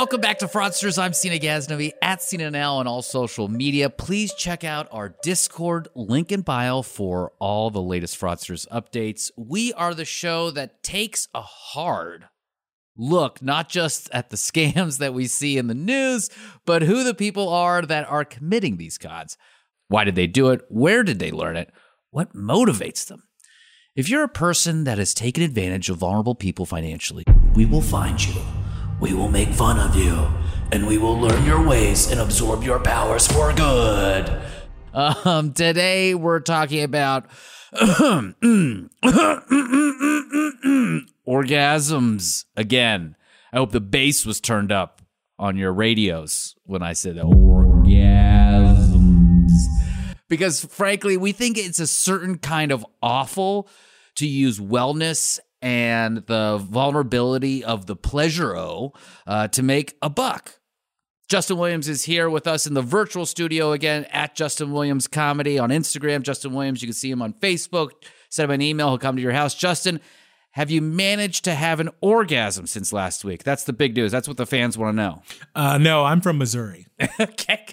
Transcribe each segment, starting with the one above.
Welcome back to Fraudsters. I'm Sina Ghaznavi at Sina Now on all social media. Please check out our Discord link in bio for all the latest Fraudsters updates. We are the show that takes a hard look not just at the scams that we see in the news, but who the people are that are committing these cons. Why did they do it? Where did they learn it? What motivates them? If you're a person that has taken advantage of vulnerable people financially, we will find you. We will make fun of you, and we will learn your ways and absorb your powers for good. Um, today we're talking about orgasms again. I hope the bass was turned up on your radios when I said orgasms. Because frankly, we think it's a certain kind of awful to use wellness and the vulnerability of the pleasure o uh, to make a buck. Justin Williams is here with us in the virtual studio again at Justin Williams Comedy on Instagram. Justin Williams, you can see him on Facebook. Send him an email, he'll come to your house. Justin, have you managed to have an orgasm since last week? That's the big news. That's what the fans want to know. Uh, no, I'm from Missouri. okay.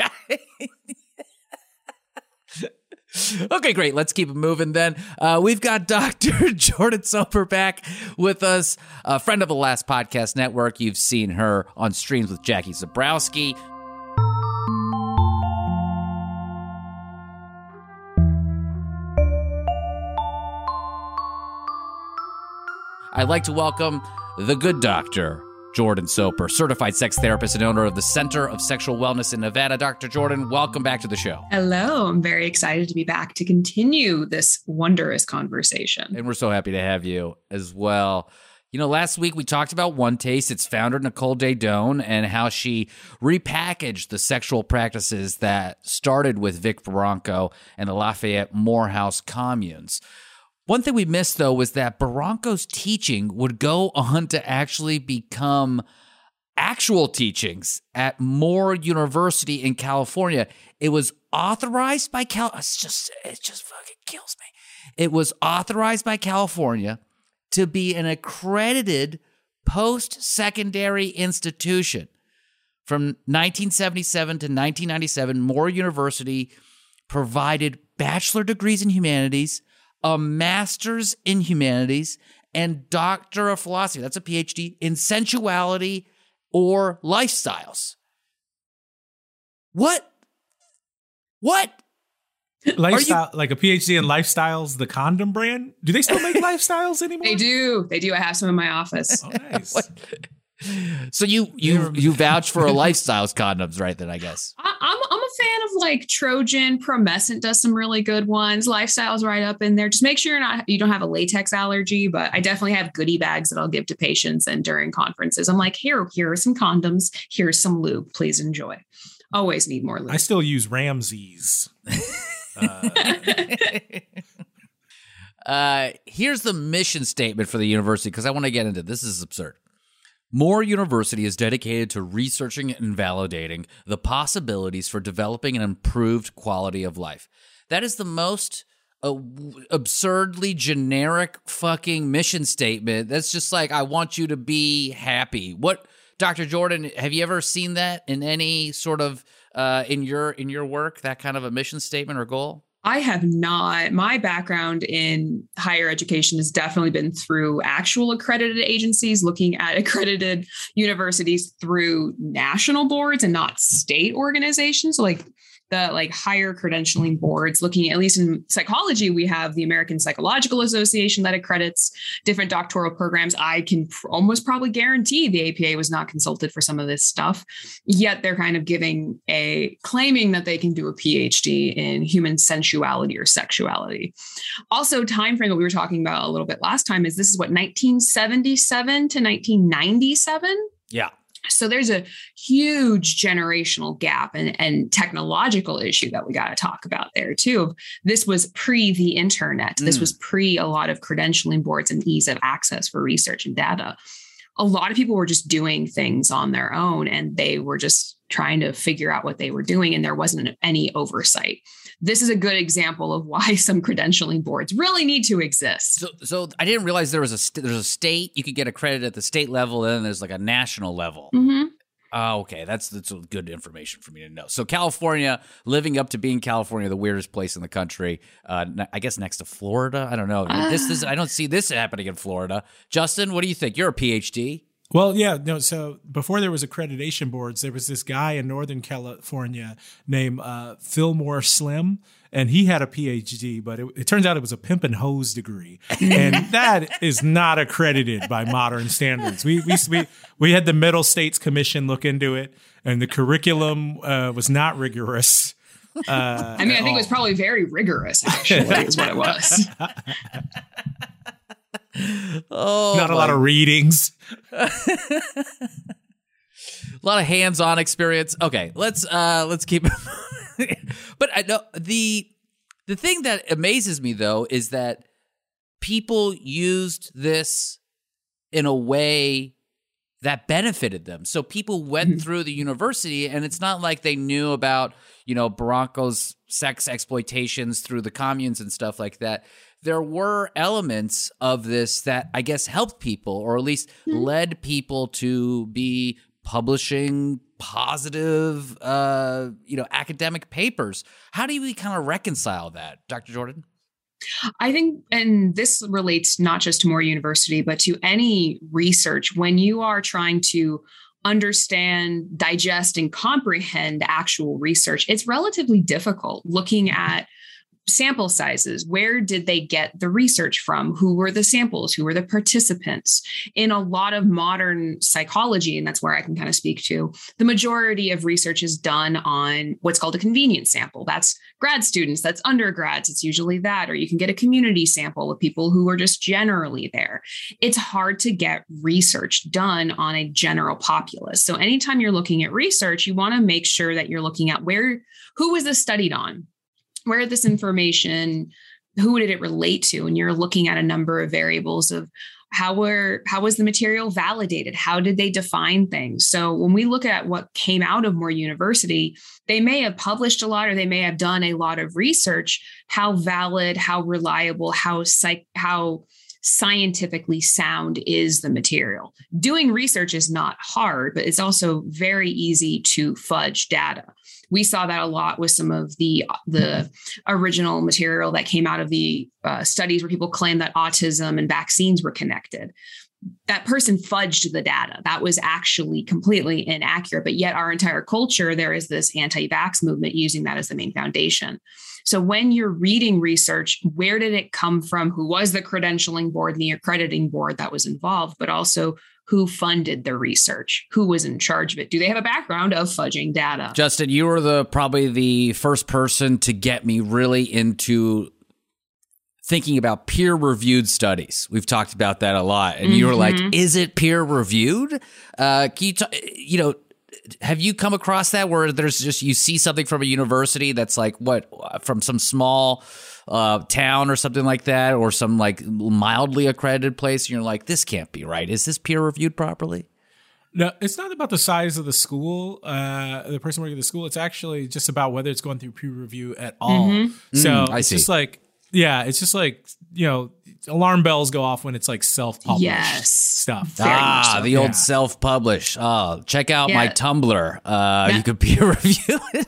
Okay, great. Let's keep it moving then. Uh, we've got Dr. Jordan Soper back with us, a friend of the Last Podcast Network. You've seen her on streams with Jackie Zebrowski. I'd like to welcome the good doctor, Jordan Soper, certified sex therapist and owner of the Center of Sexual Wellness in Nevada. Dr. Jordan, welcome back to the show. Hello. I'm very excited to be back to continue this wondrous conversation. And we're so happy to have you as well. You know, last week we talked about One Taste, its founder, Nicole Daedone, and how she repackaged the sexual practices that started with Vic Baranco and the Lafayette Morehouse communes. One thing we missed though was that Baranco's teaching would go on to actually become actual teachings at Moore University in California. It was authorized by Cal. It's just it just fucking kills me. It was authorized by California to be an accredited post-secondary institution. From 1977 to 1997, Moore University provided bachelor degrees in humanities a master's in humanities and doctor of philosophy. That's a PhD in sensuality or lifestyles. What? What? Lifestyle, you- like a PhD in lifestyles, the condom brand. Do they still make lifestyles anymore? They do. They do. I have some in my office. Oh, nice. so you you you vouch for a lifestyles condoms, right? Then I guess I, I'm I'm a fan of like Trojan. Promescent does some really good ones. Lifestyles right up in there. Just make sure you're not you don't have a latex allergy. But I definitely have goodie bags that I'll give to patients and during conferences. I'm like, here here are some condoms. Here's some lube. Please enjoy. Always need more lube. I still use Ramses. uh, uh, here's the mission statement for the university because I want to get into this. is absurd. Moore University is dedicated to researching and validating the possibilities for developing an improved quality of life. That is the most uh, absurdly generic fucking mission statement. That's just like, I want you to be happy. What, Dr. Jordan, have you ever seen that in any sort of uh, in your in your work that kind of a mission statement or goal? I have not. My background in higher education has definitely been through actual accredited agencies, looking at accredited universities through national boards and not state organizations. So like the like higher credentialing boards looking at least in psychology we have the american psychological association that accredits different doctoral programs. I can pr- almost probably guarantee the apa was not consulted for some of this stuff yet they're kind of giving a claiming that they can do a phd in human sensuality or sexuality. Also time frame that we were talking about a little bit last time is this is what 1977 to 1997 yeah so there's a huge generational gap and, and technological issue that we got to talk about there too. This was pre the internet. This mm. was pre a lot of credentialing boards and ease of access for research and data. A lot of people were just doing things on their own and they were just trying to figure out what they were doing and there wasn't any oversight this is a good example of why some credentialing boards really need to exist. So, so I didn't realize there was a st- there's a state you could get accredited at the state level, and then there's like a national level. Mm-hmm. Oh, okay. That's that's good information for me to know. So California, living up to being California, the weirdest place in the country. Uh, I guess next to Florida. I don't know. Uh, this is I don't see this happening in Florida. Justin, what do you think? You're a PhD. Well, yeah, no. So before there was accreditation boards, there was this guy in Northern California named uh, Fillmore Slim, and he had a PhD, but it, it turns out it was a pimp and hose degree, and that is not accredited by modern standards. We we we, we had the Middle States Commission look into it, and the curriculum uh, was not rigorous. Uh, I mean, I think all. it was probably very rigorous. Actually, is what it was. oh, not a lot of readings. a lot of hands-on experience. Okay, let's uh let's keep. but I know the the thing that amazes me though is that people used this in a way that benefited them. So people went mm-hmm. through the university and it's not like they knew about, you know, Baranco's sex exploitations through the communes and stuff like that there were elements of this that I guess helped people, or at least mm-hmm. led people to be publishing positive, uh, you know, academic papers. How do we kind of reconcile that, Dr. Jordan? I think, and this relates not just to Moore University, but to any research. When you are trying to understand, digest, and comprehend actual research, it's relatively difficult looking at sample sizes where did they get the research from? Who were the samples? Who were the participants? In a lot of modern psychology and that's where i can kind of speak to the majority of research is done on what's called a convenience sample. That's grad students that's undergrads it's usually that or you can get a community sample of people who are just generally there. It's hard to get research done on a general populace. So anytime you're looking at research you want to make sure that you're looking at where who was this studied on where this information who did it relate to? And you're looking at a number of variables of how were how was the material validated? How did they define things? So when we look at what came out of Moore University they may have published a lot or they may have done a lot of research how valid how reliable how psych how scientifically sound is the material doing research is not hard but it's also very easy to fudge data we saw that a lot with some of the the original material that came out of the uh, studies where people claimed that autism and vaccines were connected that person fudged the data. That was actually completely inaccurate. But yet, our entire culture, there is this anti vax movement using that as the main foundation. So, when you're reading research, where did it come from? Who was the credentialing board and the accrediting board that was involved? But also, who funded the research who was in charge of it do they have a background of fudging data justin you were the probably the first person to get me really into thinking about peer reviewed studies we've talked about that a lot and mm-hmm. you were like mm-hmm. is it peer reviewed uh can you t- you know have you come across that where there's just you see something from a university that's like what from some small uh, town or something like that, or some like mildly accredited place, and you're like, this can't be right. Is this peer reviewed properly? No, it's not about the size of the school, uh, the person working at the school. It's actually just about whether it's going through peer review at all. Mm-hmm. So Mm, I it's see. just like, yeah, it's just like, you know, alarm bells go off when it's like self published Yes. stuff. Very much ah, so. the Yeah. old self-publish. Oh, check out my Tumblr. Uh, Yeah. You could peer review it.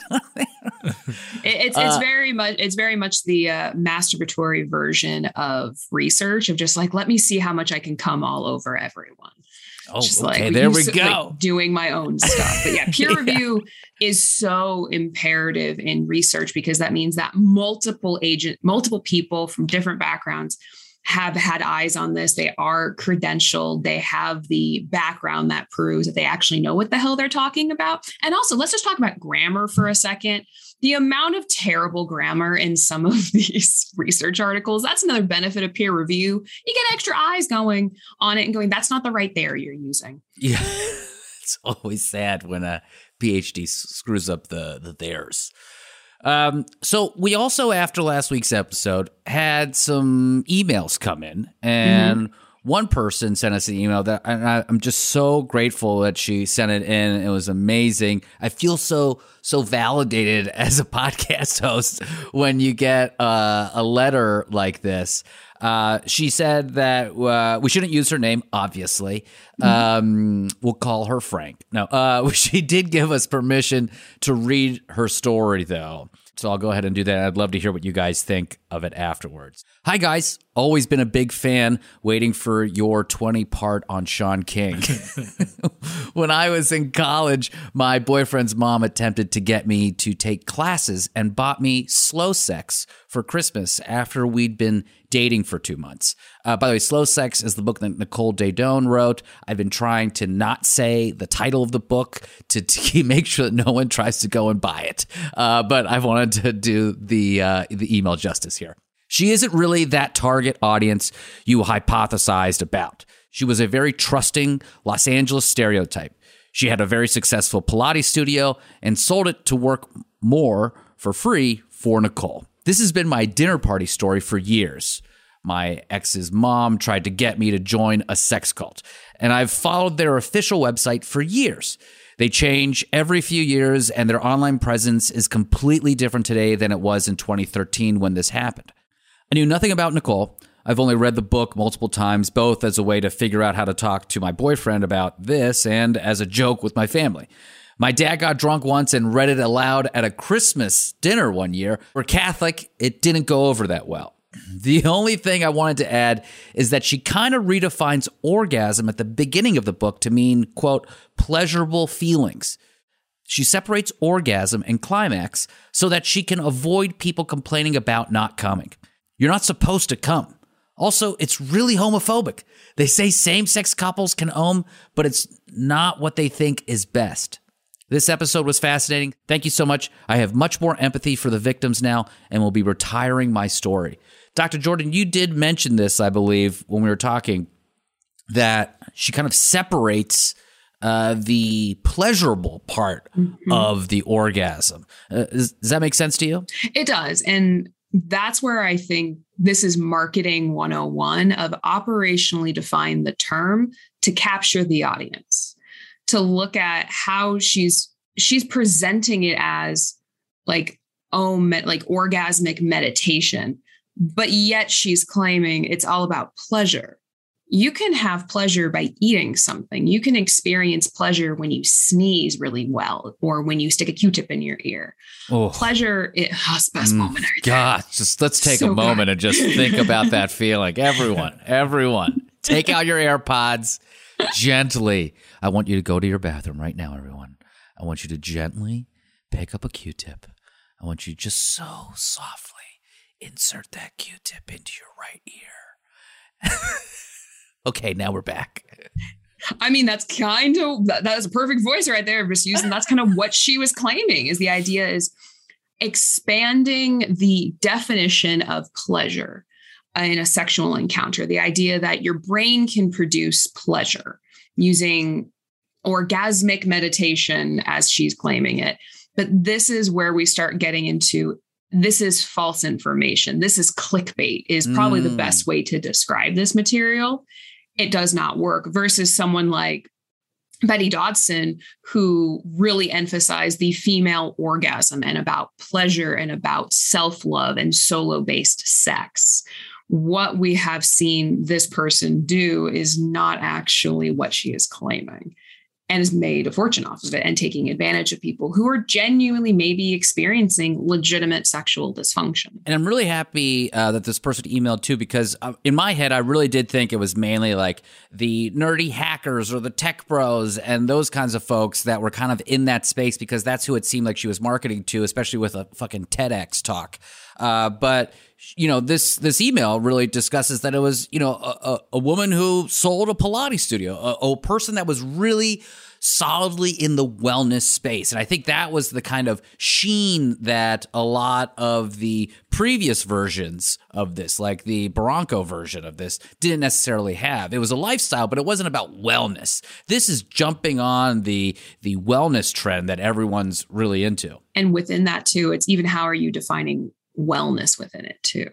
It- it's it's very much it's very much the uh, masturbatory version of research of just like let me see how much I can come all over everyone. Oh, Just okay. like there we use- go. like, doing my own stuff. But yeah, peer Yeah. review is so imperative in research because that means that multiple agent, multiple people from different backgrounds have had eyes on this. They are credentialed. They have the background that proves that they actually know what the hell they're talking about. And also, let's just talk about grammar for a second. The amount of terrible grammar in some of these research articles, that's another benefit of peer review. You get extra eyes going on it and going, that's not the right there you're using. Yeah, it's always sad when a PhD screws up the the theirs. Um, so we also, after last week's episode, had some emails come in, and one person sent us an email that, and I, I'm just so grateful that she sent it in. It was amazing. I feel so so validated as a podcast host when you get uh, a letter like this. Uh, she said that uh, we shouldn't use her name, obviously. Um, we'll call her Frank. No, uh, she did give us permission to read her story, though. So I'll go ahead and do that. I'd love to hear what you guys think of it afterwards. Hi, guys. Always been a big fan, waiting for your 20 part on Sean King. when I was in college, my boyfriend's mom attempted to get me to take classes and bought me Slow Sex for Christmas after we'd been dating for two months. Uh, by the way, Slow Sex is the book that Nicole Daedone wrote. I've been trying to not say the title of the book to, to make sure that no one tries to go and buy it. Uh, but I wanted to do the uh, the email justice here. She isn't really that target audience you hypothesized about. She was a very trusting Los Angeles stereotype. She had a very successful Pilates studio and sold it to work more for free for Nicole. This has been my dinner party story for years. My ex's mom tried to get me to join a sex cult, and I've followed their official website for years. They change every few years, and their online presence is completely different today than it was in 2013 when this happened. I knew nothing about Nicole. I've only read the book multiple times, both as a way to figure out how to talk to my boyfriend about this and as a joke with my family. My dad got drunk once and read it aloud at a Christmas dinner one year. We're Catholic, it didn't go over that well. The only thing I wanted to add is that she kind of redefines orgasm at the beginning of the book to mean, quote, pleasurable feelings. She separates orgasm and climax so that she can avoid people complaining about not coming. You're not supposed to come. Also, it's really homophobic. They say same sex couples can own, but it's not what they think is best. This episode was fascinating. Thank you so much. I have much more empathy for the victims now and will be retiring my story. Dr. Jordan, you did mention this, I believe, when we were talking, that she kind of separates uh, the pleasurable part of the orgasm. Uh, is- does that make sense to you? It does. And that's where I think this is marketing 101 of operationally define the term to capture the audience, to look at how she's she's presenting it as like oh med- like orgasmic meditation, but yet she's claiming it's all about pleasure. You can have pleasure by eating something. You can experience pleasure when you sneeze really well or when you stick a Q-tip in your ear Oh, pleasure it oh, it's the best Mm, moment right. God, just let's take So a moment good. and just think about that feeling. Everyone, everyone, take out your AirPods gently. I want you to go to your bathroom right now, everyone. I want you to gently pick up a Q-tip. I want you just so softly insert that Q-tip into your right ear. okay, now we're back. I mean, that's kind of that, that is a perfect voice right there. Just using that's kind of what she was claiming is the idea is expanding the definition of pleasure in a sexual encounter. The idea that your brain can produce pleasure using orgasmic meditation, as she's claiming it. But this is where we start getting into this is false information. This is clickbait, is probably the Mm. best way to describe this material. It does not work versus someone like Betty Dodson, who really emphasized the female orgasm and about pleasure and about self love and solo based sex. What we have seen this person do is not actually what she is claiming and has made a fortune off of it and taking advantage of people who are genuinely maybe experiencing legitimate sexual dysfunction. And I'm really happy uh, that this person emailed too, because uh, in my head, I really did think it was mainly like the nerdy hackers or the tech bros and those kinds of folks that were kind of in that space because that's who it seemed like she was marketing to, especially with a fucking TEDx talk. Uh, but you know this this email really discusses that it was you know a, a woman who sold a Pilates studio, a, a, person that was really solidly in the wellness space, and I think that was the kind of sheen that a lot of the previous versions of this, like the Baranco version of this, didn't necessarily have. It was a lifestyle, but it wasn't about wellness. This is jumping on the the wellness trend that everyone's really into, and within that too, it's even how are you defining wellness within it too.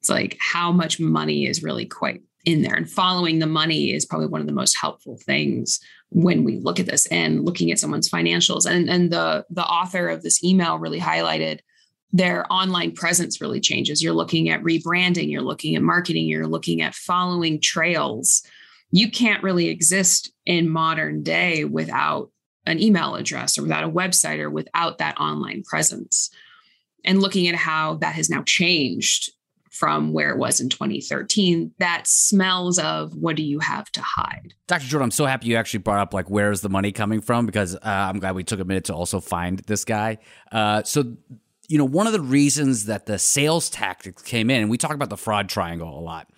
It's like how much money is really quite in there and following the money is probably one of the most helpful things when we look at this and looking at someone's financials. And and the the author of this email really highlighted their online presence really changes. You're looking at rebranding you're looking at marketing you're looking at following trails. You can't really exist in modern day without an email address or without a website or without that online presence and looking at how that has now changed from where it was in 2013 that smells of what do you have to hide? Dr jordan i'm so happy you actually brought up like where's the money coming from? Because uh, i'm glad we took a minute to also find this guy. Uh, so you know one of the reasons that the sales tactics came in and we talk about the fraud triangle a lot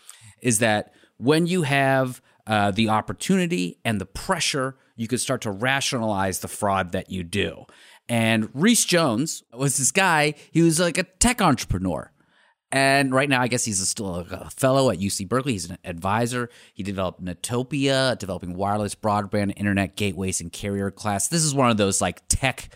is that when you have uh, the opportunity and the pressure you could start to rationalize the fraud that you do and Reese Jones was this guy, he was like a tech entrepreneur. And right now, I guess he's still a fellow at UC Berkeley. He's an advisor. He developed Netopia, developing wireless broadband internet gateways and carrier class. This is one of those like tech,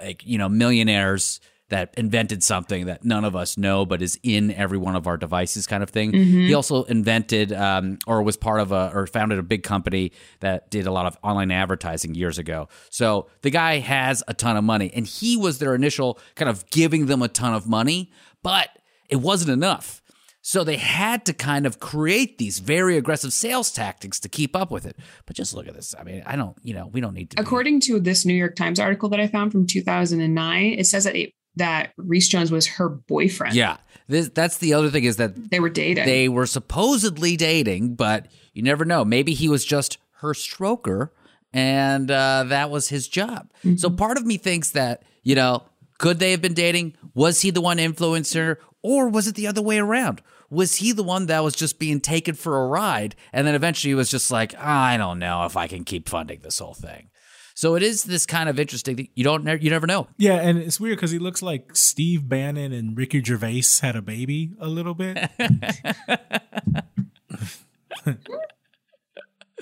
like, you know, millionaires that invented something that none of us know but is in every one of our devices kind of thing mm-hmm. he also invented um, or was part of a or founded a big company that did a lot of online advertising years ago so the guy has a ton of money and he was their initial kind of giving them a ton of money but it wasn't enough so they had to kind of create these very aggressive sales tactics to keep up with it. But just look at this. I mean, I don't, you know, we don't need to. According to this New York Times article that I found from 2009, it says that it that Reese Jones was her boyfriend. Yeah. This, that's the other thing is that they were dating. They were supposedly dating, but you never know. Maybe he was just her stroker and uh, that was his job. Mm-hmm. So part of me thinks that, you know, could they have been dating? Was he the one influencer or was it the other way around? Was he the one that was just being taken for a ride and then eventually was just like, I don't know if I can keep funding this whole thing? So it is this kind of interesting. You don't, you never know. Yeah, and it's weird because he looks like Steve Bannon and Ricky Gervais had a baby a little bit.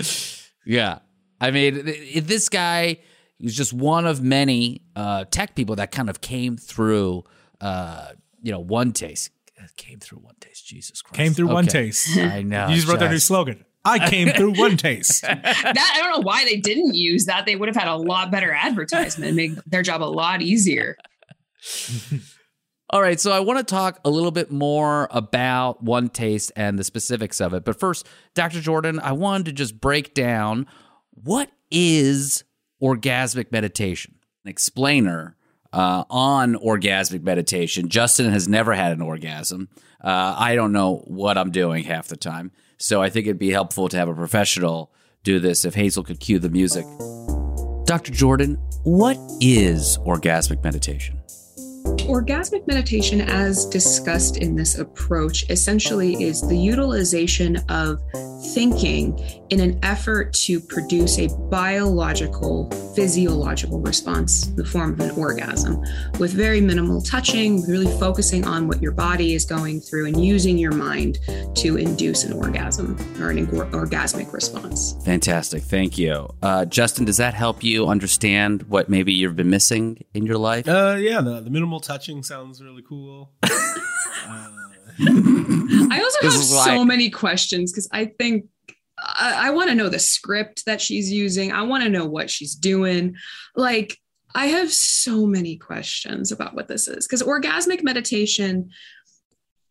yeah, I mean, this guy is just one of many uh, tech people that kind of came through. Uh, you know, one taste came through one taste. Jesus Christ, came through okay. one taste. I know. You just wrote their new slogan. I came through one taste. that I don't know why they didn't use that. They would have had a lot better advertisement and make their job a lot easier. All right, so I want to talk a little bit more about One Taste and the specifics of it. But first, Dr. Jordan, I wanted to just break down what is orgasmic meditation? An explainer uh, on orgasmic meditation. Justin has never had an orgasm. Uh, I don't know what I'm doing half the time. So I think it'd be helpful to have a professional do this if Hazel could cue the music. Dr. Jordan, what is orgasmic meditation? Orgasmic meditation, as discussed in this approach, essentially is the utilization of thinking in an effort to produce a biological, physiological response in the form of an orgasm with very minimal touching, really focusing on what your body is going through and using your mind to induce an orgasm or an orgasmic response. Fantastic. Thank you. Uh, Justin, does that help you understand what maybe you've been missing in your life? Uh, yeah, the, the minimal touching sounds really cool. uh, I also have so many questions because I think I, I want to know the script that she's using. I want to know what she's doing. Like, I have so many questions about what this is because orgasmic meditation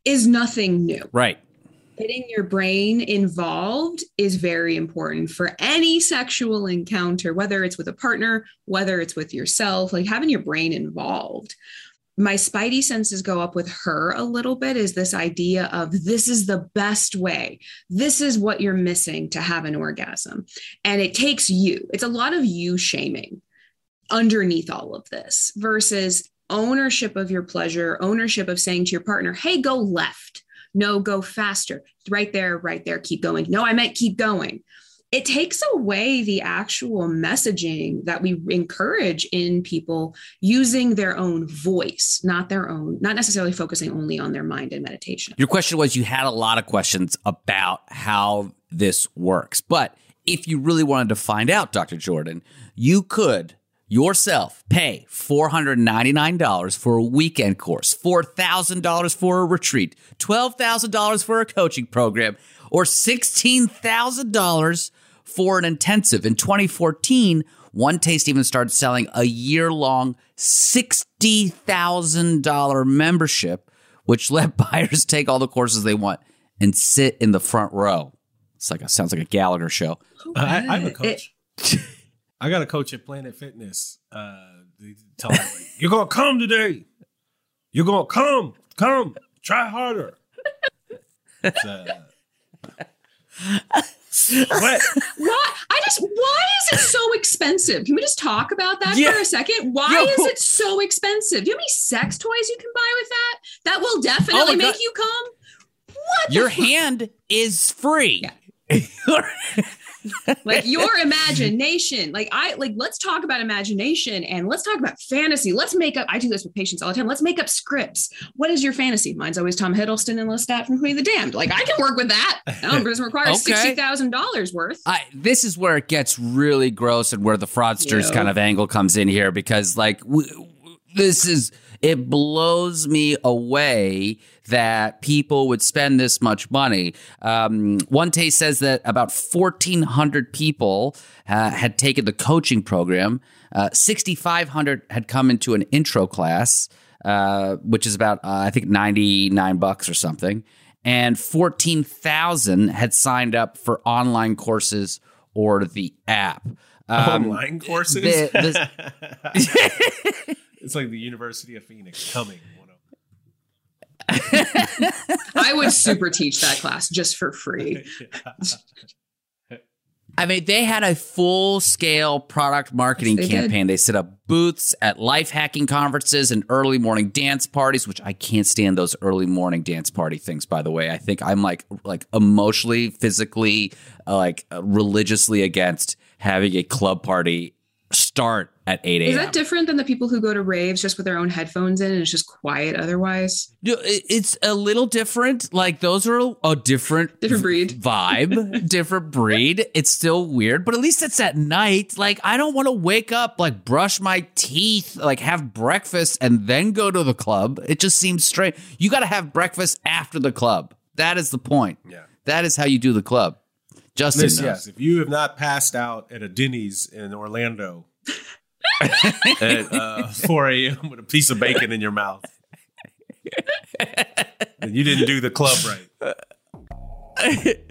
is nothing new. Right. Getting your brain involved is very important for any sexual encounter, whether it's with a partner, whether it's with yourself, like having your brain involved my spidey senses go up with her a little bit is this idea of this is the best way. This is what you're missing to have an orgasm. And it takes you, it's a lot of you shaming underneath all of this versus ownership of your pleasure, ownership of saying to your partner, hey, go left. No, go faster. Right there, right there, keep going. No, I meant keep going it takes away the actual messaging that we encourage in people using their own voice, not their own, not necessarily focusing only on their mind and meditation. Your question was you had a lot of questions about how this works. But if you really wanted to find out, Dr. Jordan, you could yourself pay $499 for a weekend course, $4,000 for a retreat, $12,000 for a coaching program, or $16,000 for an intensive. In 2014, One Taste even started selling a year long $60,000 membership, which let buyers take all the courses they want and sit in the front row. It's like a, sounds like a Gallagher show. Uh, I, I have a coach. I got a coach at Planet Fitness. Uh, tell me, You're going to come today. You're going to come. Come. Try harder. So, what? Why? I just. Why is it so expensive? Can we just talk about that Yeah. for a second? Why Yo. is it so expensive? Do you how many sex toys you can buy with that? That will definitely Oh make God. you come. What? Your hand is free. like your imagination. Like i like let's talk about imagination and let's talk about fantasy. Let's make up i do this with patients all the time. Let's make up scripts. What is your fantasy? Mine's always tom hiddleston and lestat from queen of the damned. Like i can work with that. It doesn't require Okay. $60000 worth. I, this is where it gets really gross and where the fraudsters Yeah. kind of angle comes in here because like w- w- this is it blows me away that people would spend this much money. Um, One Taste says that about 1,400 people uh, had taken the coaching program. Uh, 6,500 had come into an intro class, uh, which is about, uh, I think, 99 bucks or something. And 14,000 had signed up for online courses or the app. Um, online courses. the- this- it's like the University of Phoenix coming. 101. i would super teach that class just for free I mean, they had a full scale product marketing Yes, they did. campaign. They set up booths at life hacking conferences and early morning dance parties, which I can't stand those early morning dance party things. By the way, I think I'm like like emotionally, physically, uh, like uh, religiously against having a club party start at eight is that different than the people who go to raves just with their own headphones in and it's just quiet otherwise No, It's a little different. Like those are a different Different breed. vibe, different breed. It's still weird, but at least it's at night. Like I don't want to wake up, like brush my teeth, like have breakfast and then go to the club. It just seems strange. You got to have breakfast after the club. That is the point. Yeah. That is how you do the club. Justin, This, knows. yes, if you have not passed out at a Denny's in Orlando at uh, 4 a.m. with a piece of bacon in your mouth, then you didn't do the club right.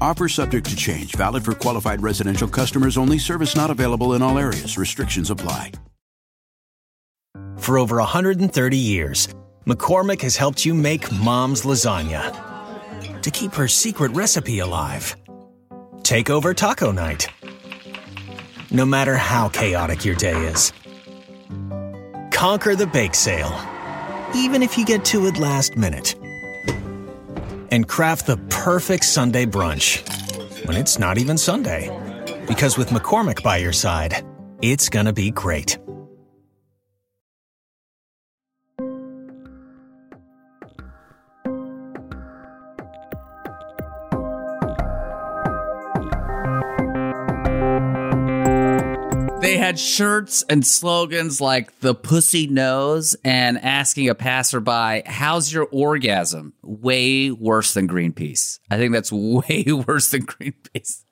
Offer subject to change, valid for qualified residential customers only, service not available in all areas. Restrictions apply. For over 130 years, McCormick has helped you make mom's lasagna to keep her secret recipe alive. Take over taco night. No matter how chaotic your day is, conquer the bake sale, even if you get to it last minute. And craft the perfect Sunday brunch when it's not even Sunday. Because with McCormick by your side, it's gonna be great. They had shirts and slogans like the pussy nose and asking a passerby, How's your orgasm? Way worse than Greenpeace. I think that's way worse than Greenpeace.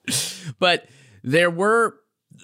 But there were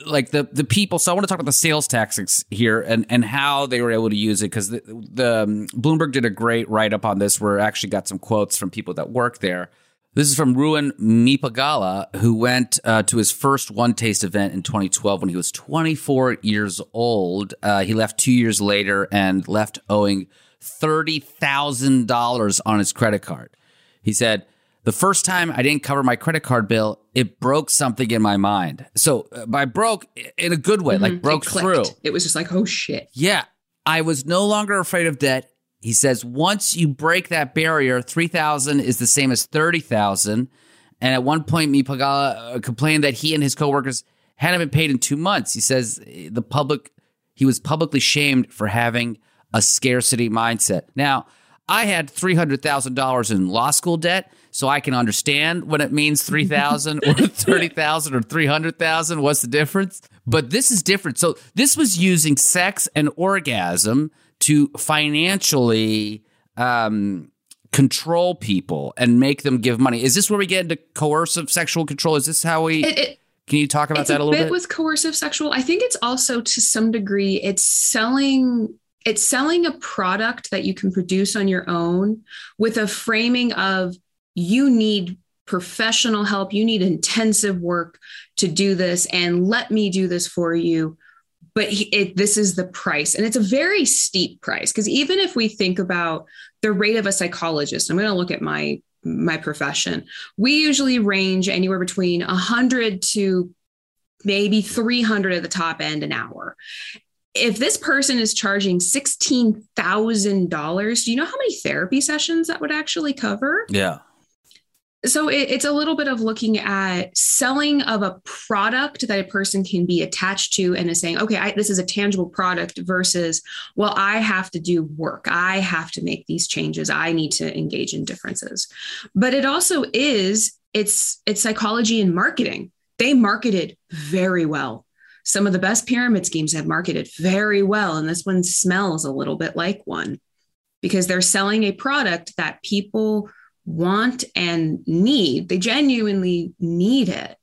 like the the people. So I want to talk about the sales tactics here and and how they were able to use it because the, the um, Bloomberg did a great write up on this. Where I actually got some quotes from people that work there. This is from Ruan Mipagala, who went uh, to his first One Taste event in 2012 when he was 24 years old. Uh, he left two years later and left owing $30,000 on his credit card. He said, The first time I didn't cover my credit card bill, it broke something in my mind. So uh, by broke in a good way, like broke Mm-hmm. It through. It was just like, oh shit. Yeah. I was no longer afraid of debt. He says once you break that barrier, 3,000 is the same as 30,000. And at one point, Mipagala uh, complained that he and his coworkers hadn't been paid in two months. He says eh, the public, he was publicly shamed for having a scarcity mindset. Now, I had $300,000 in law school debt, so I can understand when it means 3,000 or 30,000 or 300,000. What's the difference? But this is different. So this was using sex and orgasm to financially um, control people and make them give money. Is this where we get into coercive sexual control? Is this how we? It, it, can you talk about that a, a, little bit bit? with coercive sexual. I think it's also to some degree it's selling it's selling a product that you can produce on your own with a framing of you need professional help, you need intensive work to do this and let me do this for you. But it, this is the price. And it's a very steep price because even if we think about the rate of a psychologist, I'm going to look at my my profession. We usually range anywhere between 100 to maybe 300 at the top end an hour. If this person is charging $16,000, do you know how many therapy sessions that would actually cover? yeah. So it, it's a little bit of looking at selling of a product that a person can be attached to and is saying, okay, I, this is a tangible product versus, well, I have to do work. I have to make these changes. I need to engage in differences. But it also is, it's it's psychology and marketing. They marketed very well. Some of the best pyramid schemes have marketed very well. And this one smells a little bit like one because they're selling a product that people want and need. They genuinely need it,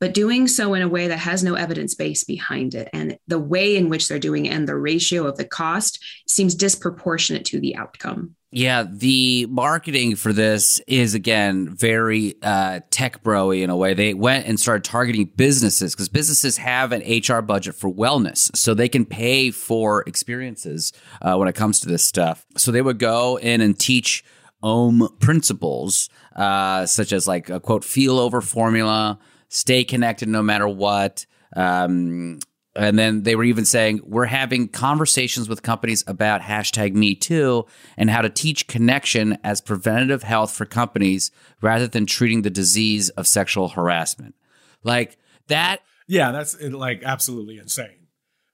but doing so in a way that has no evidence base behind it. And the way in which they're doing it and the ratio of the cost seems disproportionate to the outcome. Yeah, the marketing for this is again very uh, tech broy in a way. They went and started targeting businesses because businesses have an HR budget for wellness, so they can pay for experiences uh, when it comes to this stuff. So they would go in and teach OM principles, uh, such as like a quote feel over formula, stay connected no matter what. Um, and then they were even saying, we're having conversations with companies about hashtag me too and how to teach connection as preventative health for companies rather than treating the disease of sexual harassment. Like that. Yeah, that's like absolutely insane,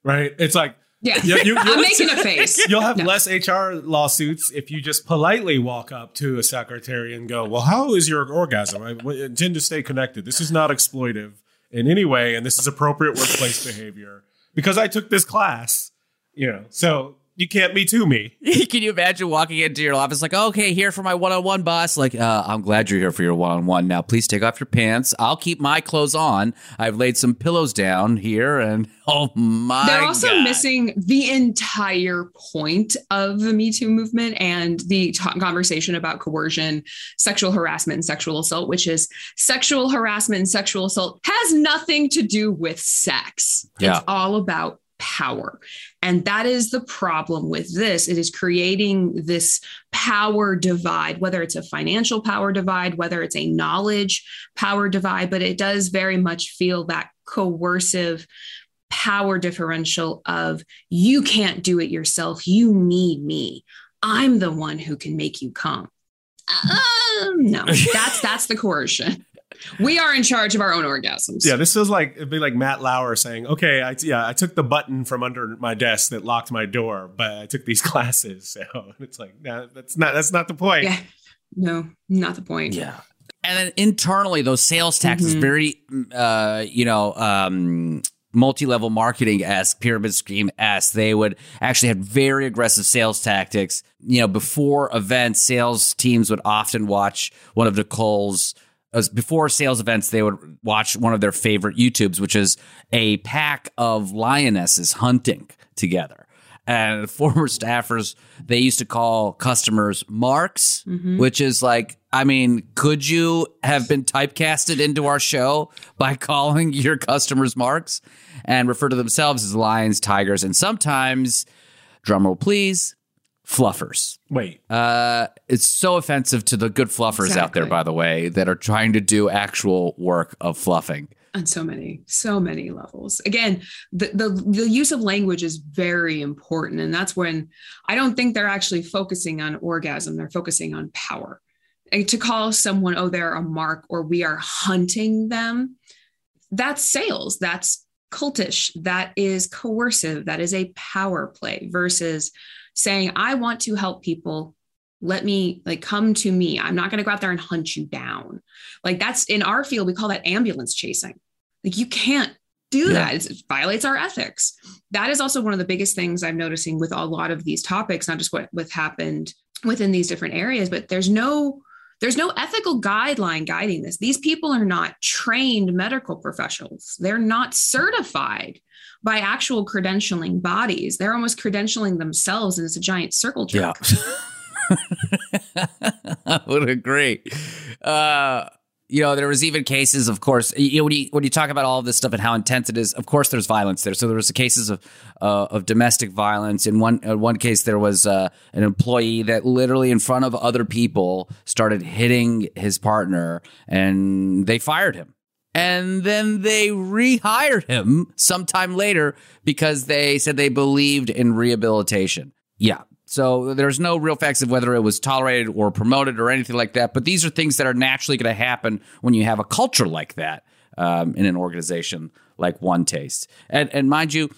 right? It's like Yeah, You- you- I'm making a face. You'll have No. less HR lawsuits if you just politely walk up to a secretary and go, "Well, how is your orgasm? I intend to stay connected. This is not exploitive in any way, and this is appropriate workplace behavior because I took this class." You know, so you can't me too me. Can you imagine walking into your office like, okay, here for my one-on-one, boss? Like, uh, I'm glad you're here for your one-on-one. Now, please take off your pants. I'll keep my clothes on. I've laid some pillows down here, and oh my! They're also God. missing the entire point of the Me Too movement and the t- conversation about coercion, sexual harassment, and sexual assault, which is sexual harassment and sexual assault has nothing to do with sex. Yeah. It's all about power. And that is the problem with this. It is creating this power divide, whether it's a financial power divide, whether it's a knowledge power divide, but it does very much feel that coercive power differential of you can't do it yourself. You need me. I'm the one who can make you come. Um, no, that's that's the coercion. We are in charge of our own orgasms. Yeah, this feels like it'd be like Matt Lauer saying, "Okay, I yeah, I took the button from under my desk that locked my door, but I took these classes." So it's like, nah, that's not that's not the point. Yeah. No, not the point. Yeah. And then internally, those sales tactics, Mhm. very, uh, you know, um, multi-level marketing esque, pyramid scheme esque. They would actually have very aggressive sales tactics. You know, before events, sales teams would often watch one of Nicole's. As before sales events, they would watch one of their favorite YouTubes, which is a pack of lionesses hunting together. And former staffers, they used to call customers marks, mm-hmm. which is like, I mean, could you have been typecasted into our show by calling your customers marks and refer to themselves as lions, tigers, and sometimes, drumroll please, fluffers? Wait, Uh, it's so offensive to the good fluffers out there, by the way, that are trying to do actual work of fluffing. on so many so many levels again the, the the use of language is very important and that's when i don't think they're actually focusing on orgasm they're focusing on power and to call someone oh they're a mark or we are hunting them that's sales that's cultish that is coercive that is a power play versus saying i want to help people. Let me like come to me. I'm not going to go out there and hunt you down. Like that's in our field we call that ambulance chasing. Like you can't do Yeah. that. It's- it violates our ethics. That is also one of the biggest things i'm noticing with a lot of these topics not just what what happened within these different areas but there's no there's no ethical guideline guiding this. These people are not trained medical professionals. They're not certified by actual credentialing bodies they're almost credentialing themselves and it's a giant circle jerk I would agree. Uh, you know, there was even cases, of course, you know, when you when you talk about all this stuff and how intense it is, of course, there's violence there. So there was the cases of uh, of domestic violence. In one in one case, there was uh, an employee that literally in front of other people started hitting his partner, and they fired him. And then they rehired him sometime later because they said they believed in rehabilitation. Yeah. So there's no real facts of whether it was tolerated or promoted or anything like that. But these are things that are naturally going to happen when you have a culture like that um, in an organization like One Taste. And, and mind you,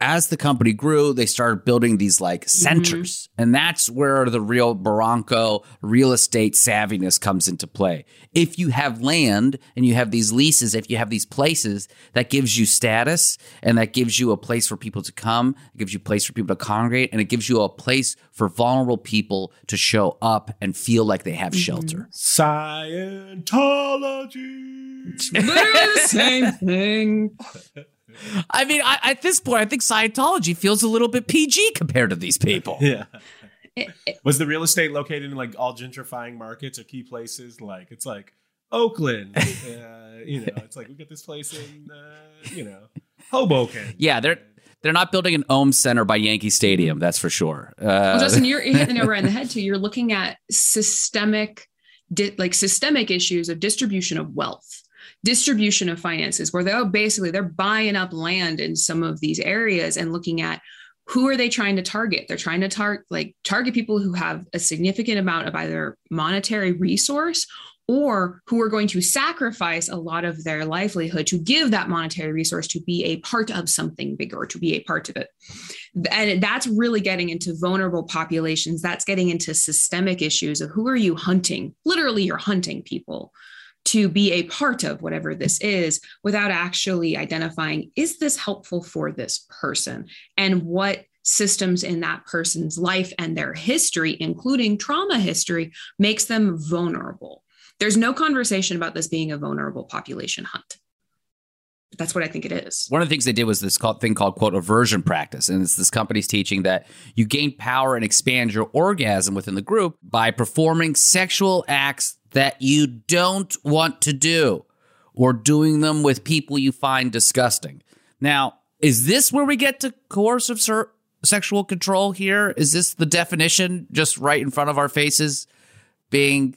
as the company grew, they started building these like mm-hmm. centers. And that's where the real Baranco real estate savviness comes into play. If you have land and you have these leases, if you have these places, that gives you status and that gives you a place for people to come, it gives you a place for people to congregate, and it gives you a place for vulnerable people to show up and feel like they have mm-hmm. shelter. Scientology. literally the same thing I mean, I, at this point, I think Scientology feels a little bit PG compared to these people. Yeah. It- it- Was the real estate located in like all gentrifying markets or key places? Like it's like Oakland. uh, you know, it's like we got this place in uh, you know Hoboken. Yeah, they're they're not building an Ohm Center by Yankee Stadium, that's for sure. Uh, well, Justin, you're you're hitting it right in the head too. You're looking at systemic, di- like systemic issues of distribution of wealth, distribution of finances, where they're basically they're buying up land in some of these areas and looking at who are they trying to target. They're trying to target like target people who have a significant amount of either monetary resource or who are going to sacrifice a lot of their livelihood to give that monetary resource to be a part of something bigger, to be a part of it. And that's really getting into vulnerable populations. That's getting into systemic issues of who are you hunting? Literally, you're hunting people to be a part of whatever this is without actually identifying is this helpful for this person and what systems in that person's life and their history including trauma history makes them vulnerable there's no conversation about this being a vulnerable population hunt. That's what I think it is. One of the things they did was this thing called quote aversion practice, and it's this company's teaching that you gain power and expand your orgasm within the group by performing sexual acts that you don't want to do, or doing them with people you find disgusting. Now, is this where we get to coercive ser- sexual control? Here is this the definition, just right in front of our faces, being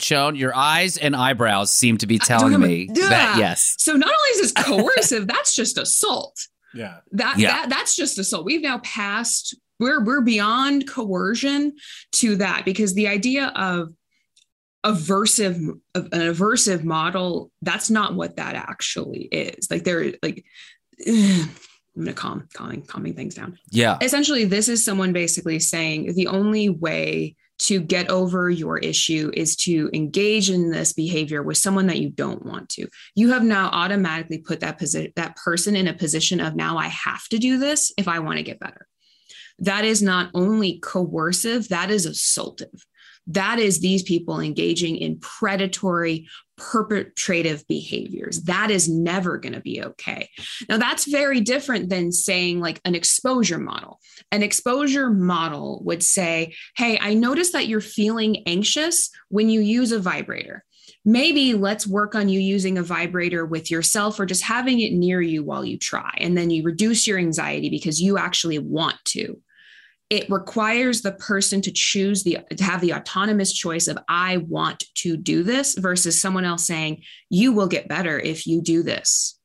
shown, your eyes and eyebrows seem to be telling me yeah. that yes. So not only is this coercive, that's just assault. Yeah. That Yeah. that that's just assault. We've now passed we're we're beyond coercion to that because the idea of aversive an aversive model that's not what that actually is. Like there like i'm gonna calm calming calming things down. Yeah. essentially this is someone basically saying the only way to get over your issue is to engage in this behavior with someone that you don't want to. You have now automatically put that position that person in a position of now i have to do this if i want to get better. That is not only coercive that is assaultive that is these people engaging in predatory perpetrative behaviors. That is never going to be okay. Now that's very different than saying like an exposure model. An exposure model would say hey i notice that you're feeling anxious when you use a vibrator. Maybe let's work on you using a vibrator with yourself or just having it near you while you try and then you reduce your anxiety because you actually want to it requires the person to choose the to have the autonomous choice of i want to do this versus someone else saying you will get better if you do this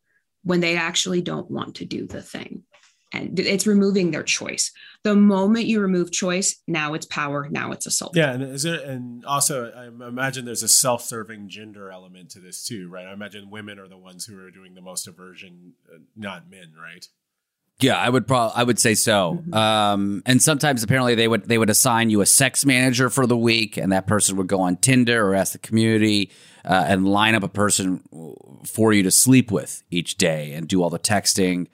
when they actually don't want to do the thing and it's removing their choice the moment you remove choice now it's power now it's assault Yeah, and is it, and also I imagine there's a self-serving gender element to this too, right? I imagine women are the ones who are doing the most aversion, uh, not men, right? Yeah, I would probably I would say so. Um, and sometimes apparently they would they would assign you a sex manager for the week, and that person would go on Tinder or ask the community uh, and line up a person for you to sleep with each day and do all the texting,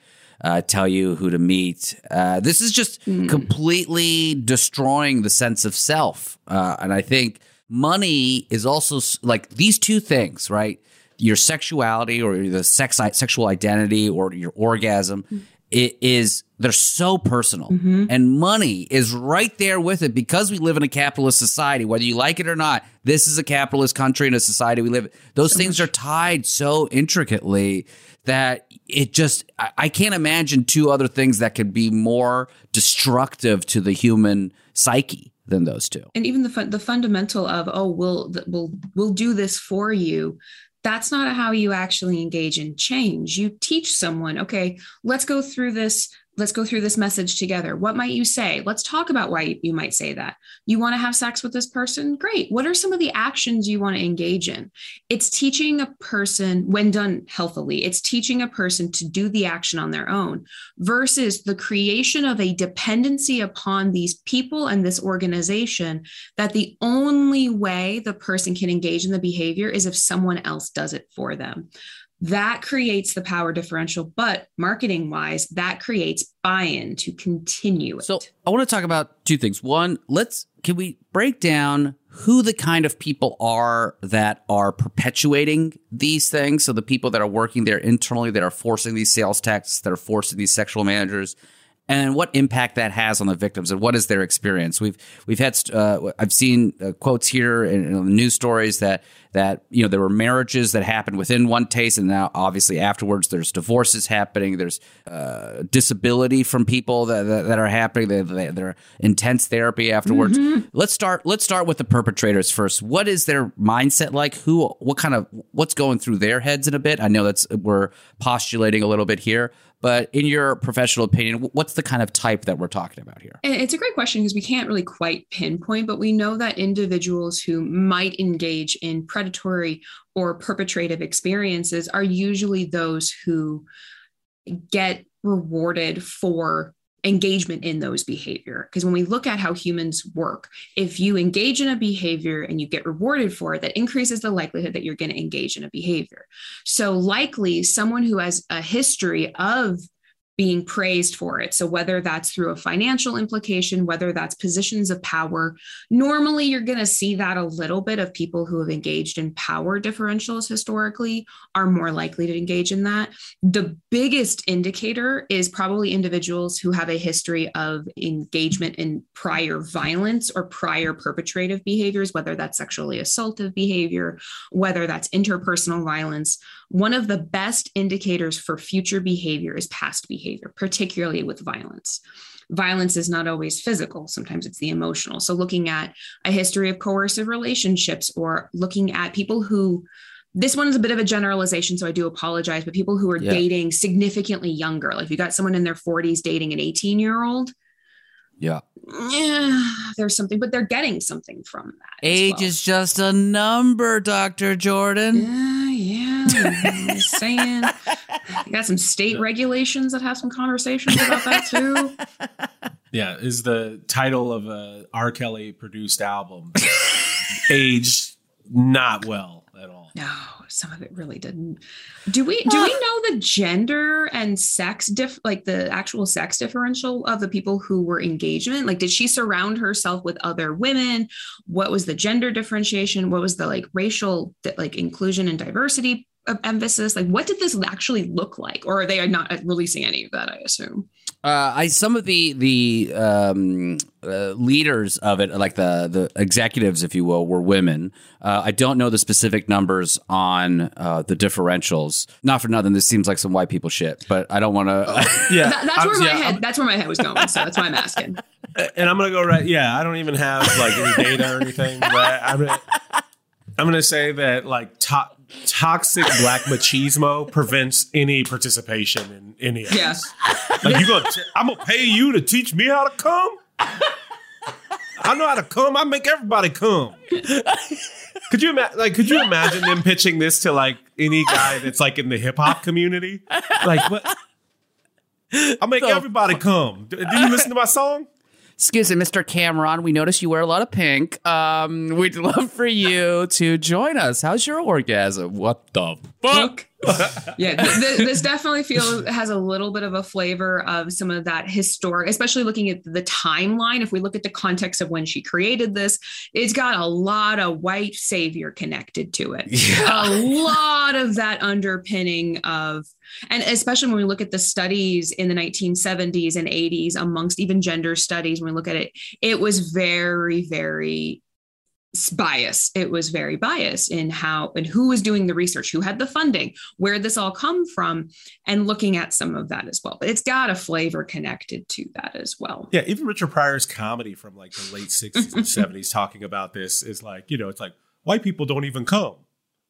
uh, tell you who to meet. Uh, this is just completely destroying the sense of self, uh, and I think money is also like these two things, right? Your sexuality or the sex sexual identity or your orgasm it is they're so personal. Mm-hmm. And money is right there with it because we live in a capitalist society. Whether you like it or not this is a capitalist country and a society we live in. Those things are tied so intricately that it just I, I can't imagine two other things that could be more destructive to the human psyche than those two. And even the fun, the fundamental of oh we'll we'll we'll do this for you that's not how you actually engage in change. You teach someone okay let's go through this let's go through this message together. What might you say? Let's talk about why you might say that. You want to have sex with this person? Great. What are some of the actions you want to engage in? It's teaching a person when done healthily it's teaching a person to do the action on their own versus the creation of a dependency upon these people and this organization that the only way the person can engage in the behavior is if someone else does it for them that creates the power differential but marketing wise that creates buy-in to continue it So I want to talk about two things. One, let's can we break down who the kind of people are that are perpetuating these things? So the people that are working there internally that are forcing these sales texts, that are forcing these sexual managers, and what impact that has on the victims, and what is their experience? We've we've had uh, I've seen uh, quotes here in, in the news stories that that you know there were marriages that happened within one taste, and now obviously afterwards there's divorces happening. There's uh, disability from people that, that, that are happening. There they, they're intense therapy afterwards. Let's start. Let's start with the perpetrators first. What is their mindset like? Who? What kind of? What's going through their heads in a bit? I know that's we're postulating a little bit here, But in your professional opinion, what's the kind of type that we're talking about here? It's a great question because we can't really quite pinpoint, but we know that individuals who might engage in predatory or perpetrative experiences are usually those who get rewarded for engagement in those behavior. Because when we look at how humans work if you engage in a behavior and you get rewarded for it that increases the likelihood that you're going to engage in a behavior. So likely someone who has a history of being praised for it. So, whether that's through a financial implication, whether that's positions of power, normally you're going to see that a little bit of people who have engaged in power differentials historically are more likely to engage in that. The biggest indicator is probably individuals who have a history of engagement in prior violence or prior perpetrative behaviors, whether that's sexually assaultive behavior, whether that's interpersonal violence. One of the best indicators for future behavior is past behavior particularly with violence. Violence is not always physical, sometimes it's the emotional. So, looking at a history of coercive relationships or looking at people who this one is a bit of a generalization, so I do apologize, but people who are yeah. dating significantly younger, like if you got someone in their 40s dating an 18 year old, yeah. Yeah, there's something, but they're getting something from that. Age well. is just a number, Dr. Jordan. Yeah, yeah. I'm saying. You got some state regulations that have some conversations about that too. Yeah, is the title of a R. Kelly produced album aged not well at all. No, some of it really didn't. Do we do we know the gender and sex diff like the actual sex differential of the people who were engagement? Like did she surround herself with other women? What was the gender differentiation? What was the like racial like inclusion and diversity emphasis? Like, what did this actually look like? Or are they not releasing any of that? I assume. Uh, I some of the the um, uh, leaders of it, like the the executives, if you will, were women. Uh, I don't know the specific numbers on uh, the differentials. Not for nothing, this seems like some white people shit, but I don't want to. yeah, that, that's where my yeah, head. I'm, that's where my head was going. So that's why I'm asking. And I'm gonna go right. Yeah, I don't even have like any data or anything, but I'm gonna, I'm gonna say that like top toxic black machismo prevents any participation in any of yes. this. Like you gonna, t- I'm gonna pay you to teach me how to come. I know how to come. I make everybody come. Could you imagine? Like, could you imagine them pitching this to like any guy that's like in the hip hop community? Like, what? I make everybody come. Do you listen to my song? Excuse me, Mr. Cameron. We notice you wear a lot of pink. Um, we'd love for you to join us. How's your orgasm? What the fuck? yeah, th- th- this definitely feels has a little bit of a flavor of some of that historic, especially looking at the timeline. If we look at the context of when she created this, it's got a lot of white savior connected to it. Yeah. A lot of that underpinning of and especially when we look at the studies in the 1970s and 80s amongst even gender studies when we look at it it was very very bias it was very biased in how and who was doing the research who had the funding where this all come from and looking at some of that as well but it's got a flavor connected to that as well yeah even richard pryor's comedy from like the late 60s and 70s talking about this is like you know it's like white people don't even come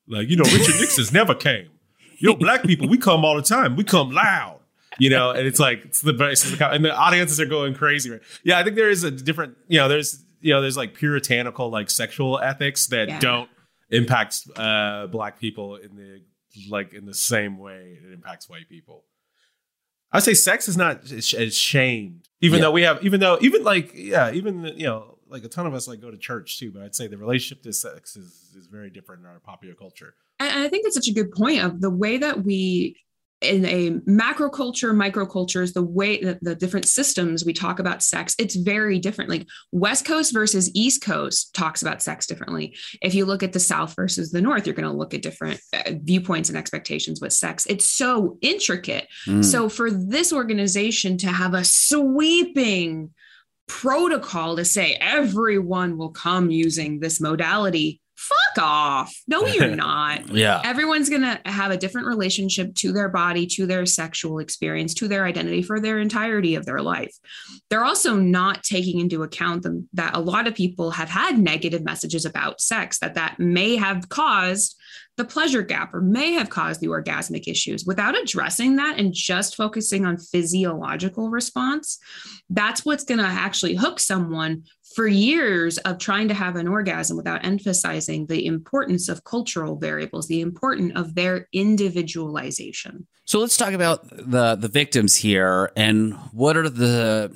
like you know richard nixon's never came yo, black people, we come all the time. We come loud. You know, and it's like it's the best, and the audiences are going crazy. Right? Yeah, I think there is a different. You know, there's you know, there's like puritanical like sexual ethics that yeah. don't impact uh, black people in the like in the same way it impacts white people. I say sex is not as shamed, even yeah. though we have, even though, even like, yeah, even you know, like a ton of us like go to church too. But I'd say the relationship to sex is is very different in our popular culture. And I think that's such a good point of the way that we in a macro culture, micro microcultures, the way that the different systems we talk about sex, it's very different. Like West Coast versus East Coast talks about sex differently. If you look at the South versus the North, you're going to look at different uh, viewpoints and expectations with sex. It's so intricate. Mm. So for this organization to have a sweeping protocol to say everyone will come using this modality, fuck off. No, you're not. Yeah. Everyone's going to have a different relationship to their body, to their sexual experience, to their identity for their entirety of their life. They're also not taking into account them, that a lot of people have had negative messages about sex that that may have caused the pleasure gap or may have caused the orgasmic issues without addressing that and just focusing on physiological response that's what's going to actually hook someone for years of trying to have an orgasm without emphasizing the importance of cultural variables the importance of their individualization So let's talk about the the victims here and what are the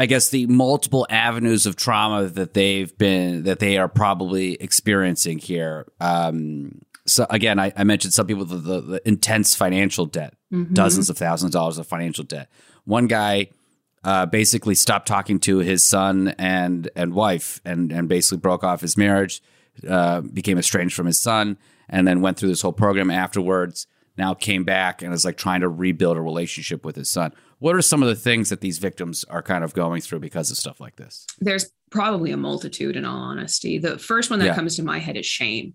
I guess the multiple avenues of trauma that they've been that they are probably experiencing here. Um, so again, I, I mentioned some people the, the, the intense financial debt, dozens of thousands of dollars of financial debt. One guy uh, basically stopped talking to his son and and wife, and and basically broke off his marriage, uh, became estranged from his son, and then went through this whole program afterwards. Now came back and is like trying to rebuild a relationship with his son. What are some of the things that these victims are kind of going through because of stuff like this? there's probably a multitude in all honesty the first one that Yeah. comes to my head is shame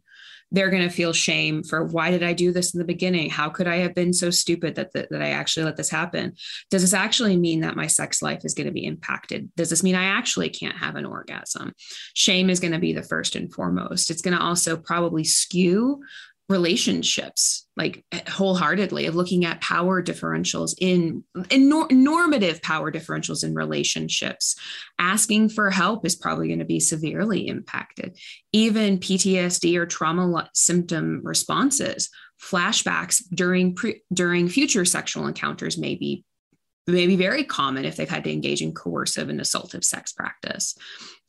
they're going to feel shame for why did i do this in the beginning? How could i have been so stupid that, that, that i actually let this happen? Does this actually mean that my sex life is going to be impacted? Does this mean i actually can't have an orgasm? Shame is going to be the first and foremost. It's going to also probably skew relationships like eh, wholeheartedly of looking at power differentials in, in nor- normative power differentials in relationships. Asking for help is probably going to be severely impacted. Even ptsd or trauma symptom responses flashbacks during pre- during future sexual encounters may be may be very common if they've had to engage in coercive and assaultive sex practice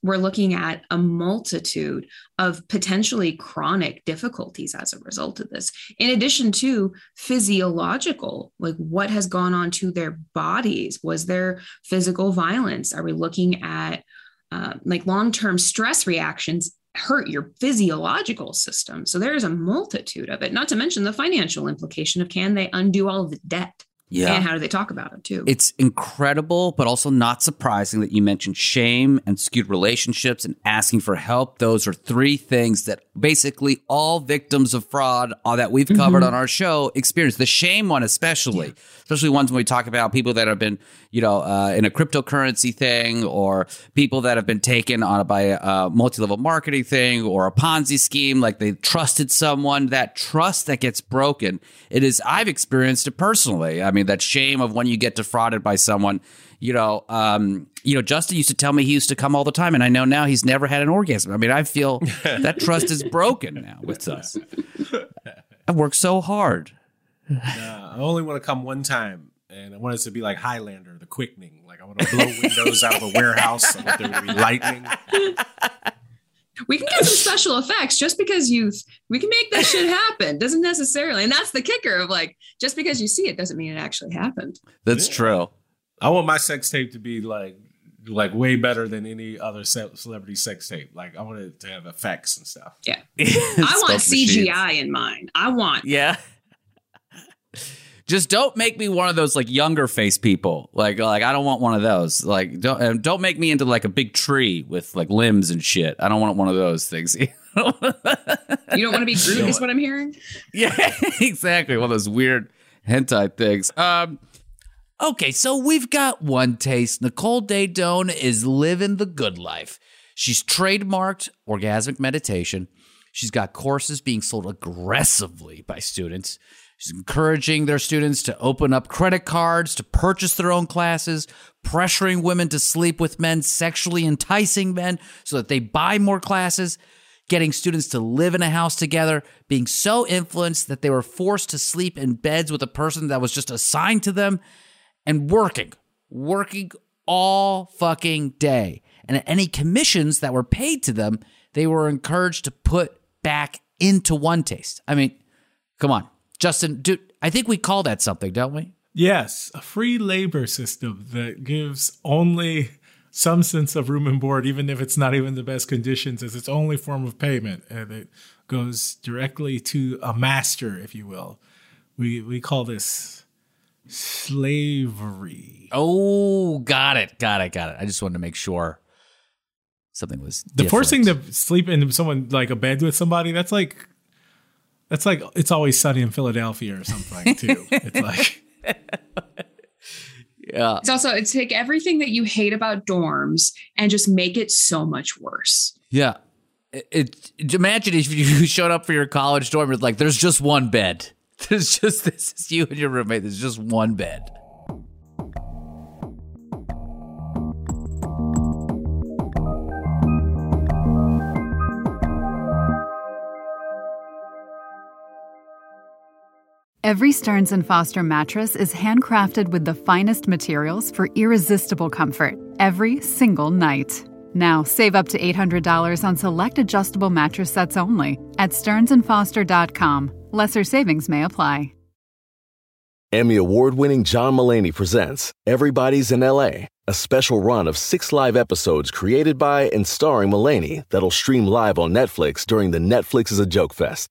we're looking at a multitude of potentially chronic difficulties as a result of this. In addition to physiological like what has gone on to their bodies? Was there physical violence? Are we looking at uh, like long-term stress reactions hurt your physiological system? So there's a multitude of it not to mention the financial implication of can they undo all the debt and how do they talk about it too It's incredible, but also not surprising that you mentioned shame and skewed relationships and asking for help. Those are three things that basically all victims of fraud uh, that we've covered on our show experience. The shame one, especially, especially ones when we talk about people that have been, you know, uh, in a cryptocurrency thing or people that have been taken on by a multi-level marketing thing or a Ponzi scheme, like they trusted someone. That trust that gets broken, it is. I've experienced it personally. I mean, that shame of when you get defrauded by someone. You know, um, you know, Justin used to tell me he used to come all the time, and I know now he's never had an orgasm. I mean, I feel that trust is broken now with us. I worked so hard. I only want to come one time, and I want it to be like Highlander, the quickening. Like I want to blow windows out of a warehouse. I want there to be lightning. we can get some special effects just because you we can make that shit happen doesn't necessarily and that's the kicker of like just because you see it doesn't mean it actually happened That's true. I want my sex tape to be like like way better than any other celebrity sex tape. Like I want it to have effects and stuff. yeah i want cgi in mine i want Yeah. Just don't make me one of those like younger face people. Like like I don't want one of those. Like don't don't make me into like a big tree with like limbs and shit. I don't want one of those things. you don't want to be Groot, is what i'm hearing yeah, exactly. One of those weird hentai things. Um Okay, so we've got one taste. Nicole Daedone is living the good life. She's trademarked orgasmic meditation. She's got courses being sold aggressively by students. She's encouraging their students to open up credit cards to purchase their own classes, pressuring women to sleep with men, sexually enticing men so that they buy more classes, getting students to live in a house together, being so influenced that they were forced to sleep in beds with a person that was just assigned to them, and working, working all fucking day. And any commissions that were paid to them, they were encouraged to put back into one taste. I mean, come on. Justin, dude, I think we call that something, don't we? Yes, a free labor system that gives only some sense of room and board, even if it's not even the best conditions, as its only form of payment, and it goes directly to a master, if you will. We we call this slavery. Oh, got it. Got it. Got it. I just wanted to make sure. something was The forcing different. to sleep in someone like a bed with somebody, that's like that's like it's always sunny in Philadelphia or something too. it's like yeah. It's also it's take everything that you hate about dorms and just make it so much worse. Yeah. It, it, imagine if you showed up for your college dorm with like, there's just one bed. There's just this is you and your roommate. There's just one bed. Every Stearns and Foster mattress is handcrafted with the finest materials for irresistible comfort every single night. Now, save up to $800 on select adjustable mattress sets only at stearnsandfoster.com. Lesser savings may apply. Emmy award winning John Mulaney presents Everybody's in LA, a special run of six live episodes created by and starring Mulaney that'll stream live on Netflix during the Netflix is a Joke Fest.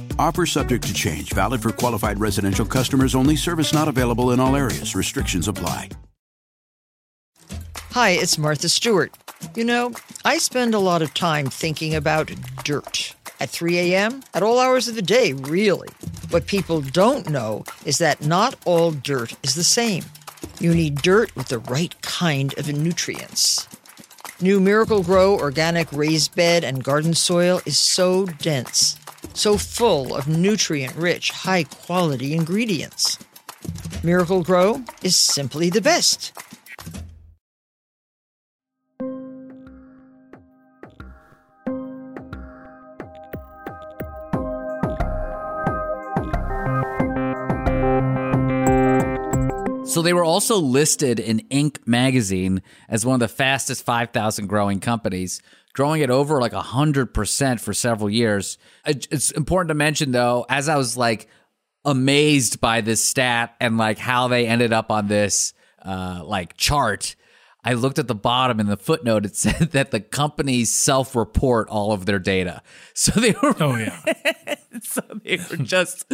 Offer subject to change, valid for qualified residential customers only, service not available in all areas. Restrictions apply. Hi, it's Martha Stewart. You know, I spend a lot of time thinking about dirt. At 3 a.m., at all hours of the day, really. What people don't know is that not all dirt is the same. You need dirt with the right kind of nutrients. New Miracle-Gro organic raised bed and garden soil is so dense, so full of nutrient rich, high quality ingredients. Miracle-Gro is simply the best. So they were also listed in Inc. magazine as one of the fastest 5,000 growing companies, growing it over like 100% for several years. It's important to mention though, as I was like amazed by this stat and like how they ended up on this uh, like chart, I looked at the bottom in the footnote. It said that the companies self-report all of their data, so they were. Oh yeah, so they were just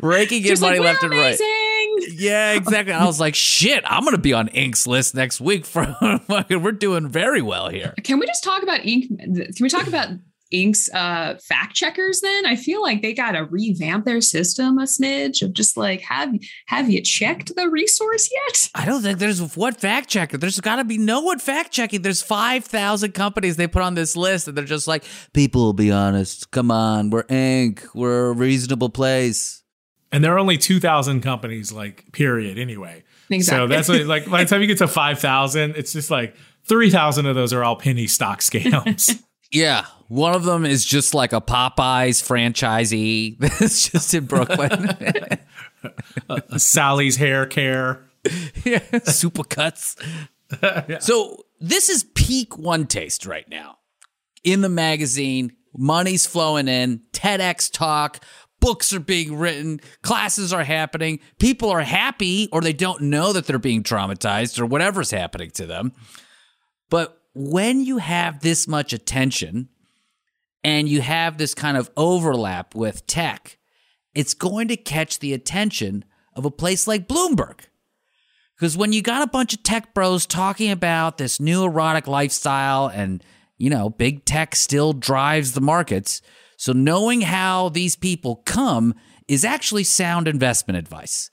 raking in money like, left "We're and right. Yeah, exactly. I was like, shit, I'm gonna be on Inc.'s list next week. For we're doing very well here. Can we just talk about Inc.? Can we talk about Inc.'s uh, fact checkers? Then I feel like they got to revamp their system a smidge of just like have have you checked the resource yet? I don't think there's what fact checker. There's got to be no one fact checking. There's five thousand companies they put on this list, and they're just like, people will be honest. Come on, we're Inc. We're a reasonable place. and there are only two thousand companies, like period. Anyway, Exactly. so that's what, like by the time you get to five thousand, it's just like three thousand of those are all penny stock scams. Yeah, one of them is just like a Popeyes franchisee that's just in Brooklyn. Uh, Sally's Hair Care. yeah, supercuts. So this is peak one taste right now. In the magazine, money's flowing in, TEDx talk, books are being written, classes are happening, people are happy or they don't know that they're being traumatized or whatever's happening to them. But when you have this much attention and you have this kind of overlap with tech, it's going to catch the attention of a place like Bloomberg. Because when you got a bunch of tech bros talking about this new erotic lifestyle and, you know, big tech still drives the markets. So knowing how these people come is actually sound investment advice.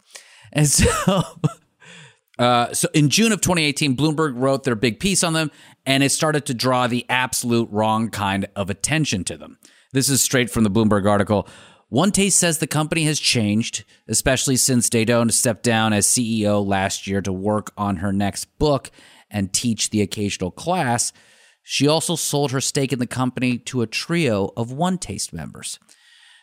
And so, uh, so in June of 2018, Bloomberg wrote their big piece on them and it started to draw the absolute wrong kind of attention to them. This is straight from the Bloomberg article. One Taste says the company has changed, especially since Daedone stepped down as CEO last year to work on her next book and teach the occasional class. She also sold her stake in the company to a trio of One Taste members.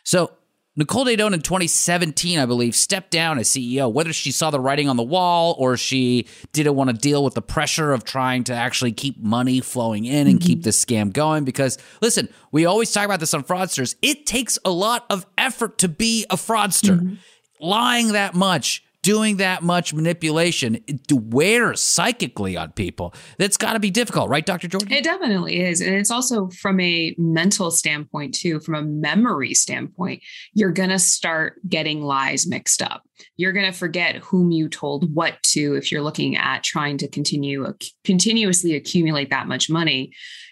So Nicole Daedone in 2017, I believe, stepped down as CEO. Whether she saw the writing on the wall or she didn't want to deal with the pressure of trying to actually keep money flowing in and keep mm-hmm. this scam going. Because listen, we always talk about this on fraudsters. It takes a lot of effort to be a fraudster. Mm-hmm. Lying that much, doing that much manipulation, it wears psychically on people. That's got to be difficult, right, Dr. Jordan? It definitely is. And it's also from a mental standpoint, too, from a memory standpoint, you're going to start getting lies mixed up. You're going to forget whom you told what to if you're looking at trying to continue continuously accumulate that much money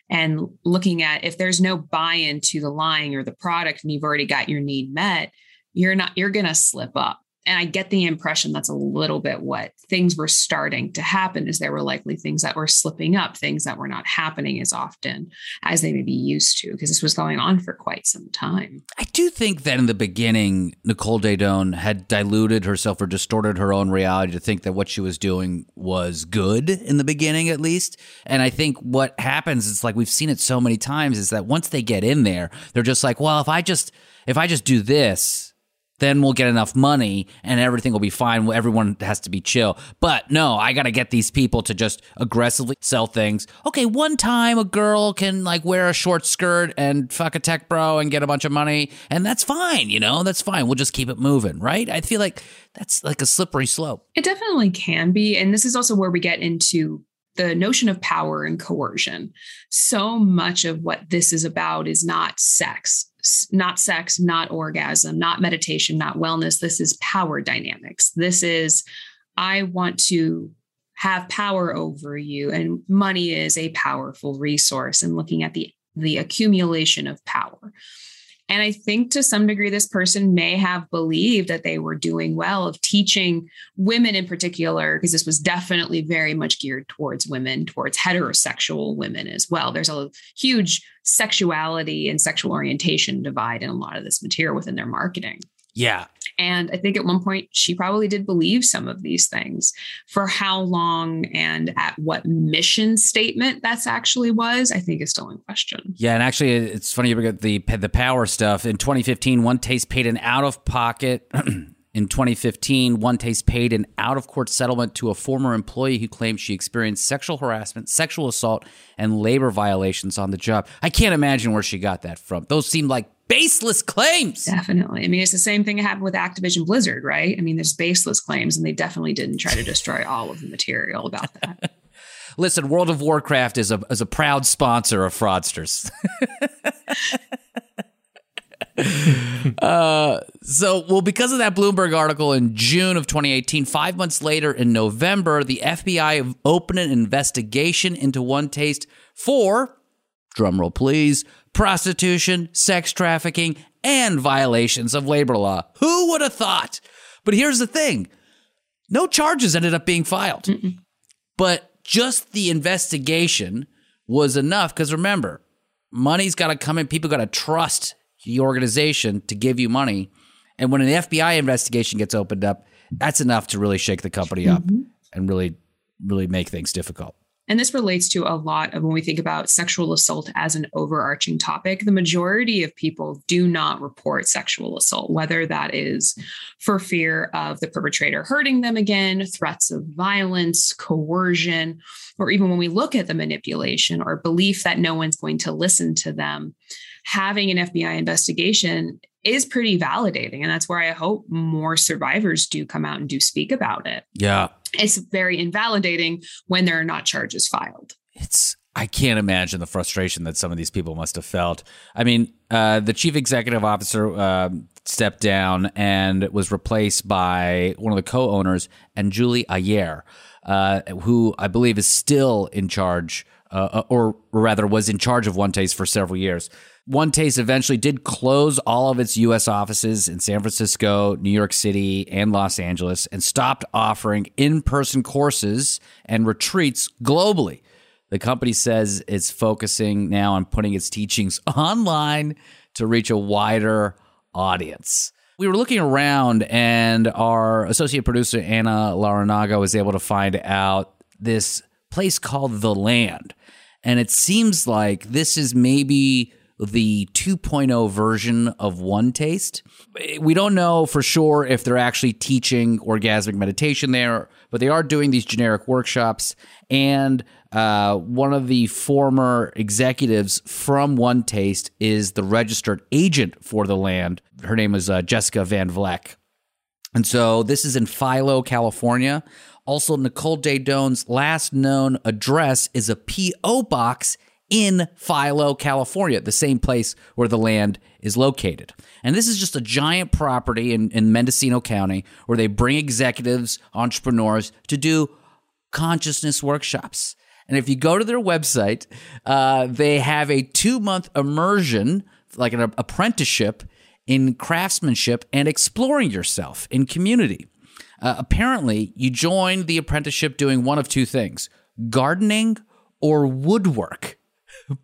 and looking at if there's no buy-in to the lying or the product and you've already got your need met, you're not you're going to slip up and I get the impression that's a little bit what things were starting to happen is there were likely things that were slipping up, things that were not happening as often as they may be used to, because this was going on for quite some time. I do think that in the beginning, Nicole Daedone had diluted herself or distorted her own reality to think that what she was doing was good in the beginning, at least. And I think what happens is like we've seen it so many times is that once they get in there, they're just like, well, if I just if I just do this, then we'll get enough money and everything will be fine. Everyone has to be chill. But no, I got to get these people to just aggressively sell things. Okay, one time a girl can like wear a short skirt and fuck a tech bro and get a bunch of money, and that's fine, you know, that's fine. We'll just keep it moving, right? I feel like that's like a slippery slope. It definitely can be. And this is also where we get into the notion of power and coercion. So much of what this is about is not sex, not sex, not orgasm, not meditation, not wellness. This is power dynamics. This is, I want to have power over you. And money is a powerful resource and looking at the, the accumulation of power. And I think to some degree, this person may have believed that they were doing well of teaching women in particular, because this was definitely very much geared towards women, towards heterosexual women as well. There's a huge sexuality and sexual orientation divide in a lot of this material within their marketing. Yeah. And I think at one point she probably did believe some of these things. For how long and at what mission statement that's actually was, I think is still in question. Yeah, and actually, it's funny you bring up the the power stuff. In 2015, One Taste paid an out of pocket. In 2015, One Taste paid an out of court settlement to a former employee who claimed she experienced sexual harassment, sexual assault, and labor violations on the job. I can't imagine where she got that from. Those seem like baseless claims. Definitely. I mean, it's the same thing that happened with Activision Blizzard, right? I mean, there's baseless claims, and they definitely didn't try to destroy all of the material about that. Listen, World of Warcraft is a is a proud sponsor of fraudsters. uh, so, well, because of that Bloomberg article in June of 2018, five months later in November, the FBI opened an investigation into One Taste for, drumroll please, prostitution, sex trafficking, and violations of labor law. Who would have thought? But here's the thing no charges ended up being filed. Mm-mm. But just the investigation was enough because remember, money's got to come in. People got to trust the organization to give you money. And when an FBI investigation gets opened up, that's enough to really shake the company up mm-hmm. and really, really make things difficult. And this relates to a lot of when we think about sexual assault as an overarching topic. The majority of people do not report sexual assault, whether that is for fear of the perpetrator hurting them again, threats of violence, coercion, or even when we look at the manipulation or belief that no one's going to listen to them. Having an FBI investigation is pretty validating. And that's where I hope more survivors do come out and do speak about it. Yeah. It's very invalidating when there are not charges filed. It's I can't imagine the frustration that some of these people must have felt. I mean, uh, the chief executive officer uh, stepped down and was replaced by one of the co-owners, and Julie Ayer, uh, who I believe is still in charge, uh, or rather was in charge of One Taste for several years. One Taste eventually did close all of its U.S. offices in San Francisco, New York City, and Los Angeles and stopped offering in person courses and retreats globally. The company says it's focusing now on putting its teachings online to reach a wider audience. We were looking around, and our associate producer, Anna Laranaga, was able to find out this place called The Land. And it seems like this is maybe the 2.0 version of One Taste. We don't know for sure if they're actually teaching orgasmic meditation there, but they are doing these generic workshops. And uh, one of the former executives from One Taste is the registered agent for the land. Her name is uh, Jessica Van Vleck. And so this is in Philo, California. Also, Nicole Daedone's last known address is a P.O. box in Philo, California, the same place where the land is located. And this is just a giant property in, in Mendocino County where they bring executives, entrepreneurs to do consciousness workshops. And if you go to their website, uh, they have a two month immersion, like an apprenticeship in craftsmanship and exploring yourself in community. Uh, apparently, you join the apprenticeship doing one of two things gardening or woodwork.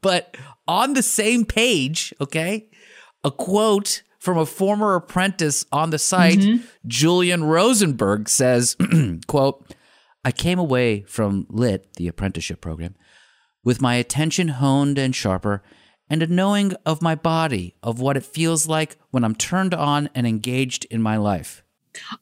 But on the same page, okay, a quote from a former apprentice on the site, mm-hmm. Julian Rosenberg says, quote, I came away from LIT, the apprenticeship program, with my attention honed and sharper and a knowing of my body, of what it feels like when I'm turned on and engaged in my life.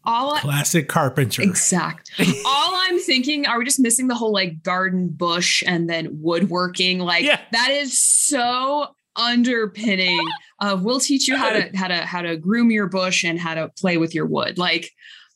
All I, classic carpenter. Exact. All I'm thinking, are we just missing the whole like garden bush and then woodworking? Like yeah. that is so underpinning of we'll teach you how to how to how to groom your bush and how to play with your wood. Like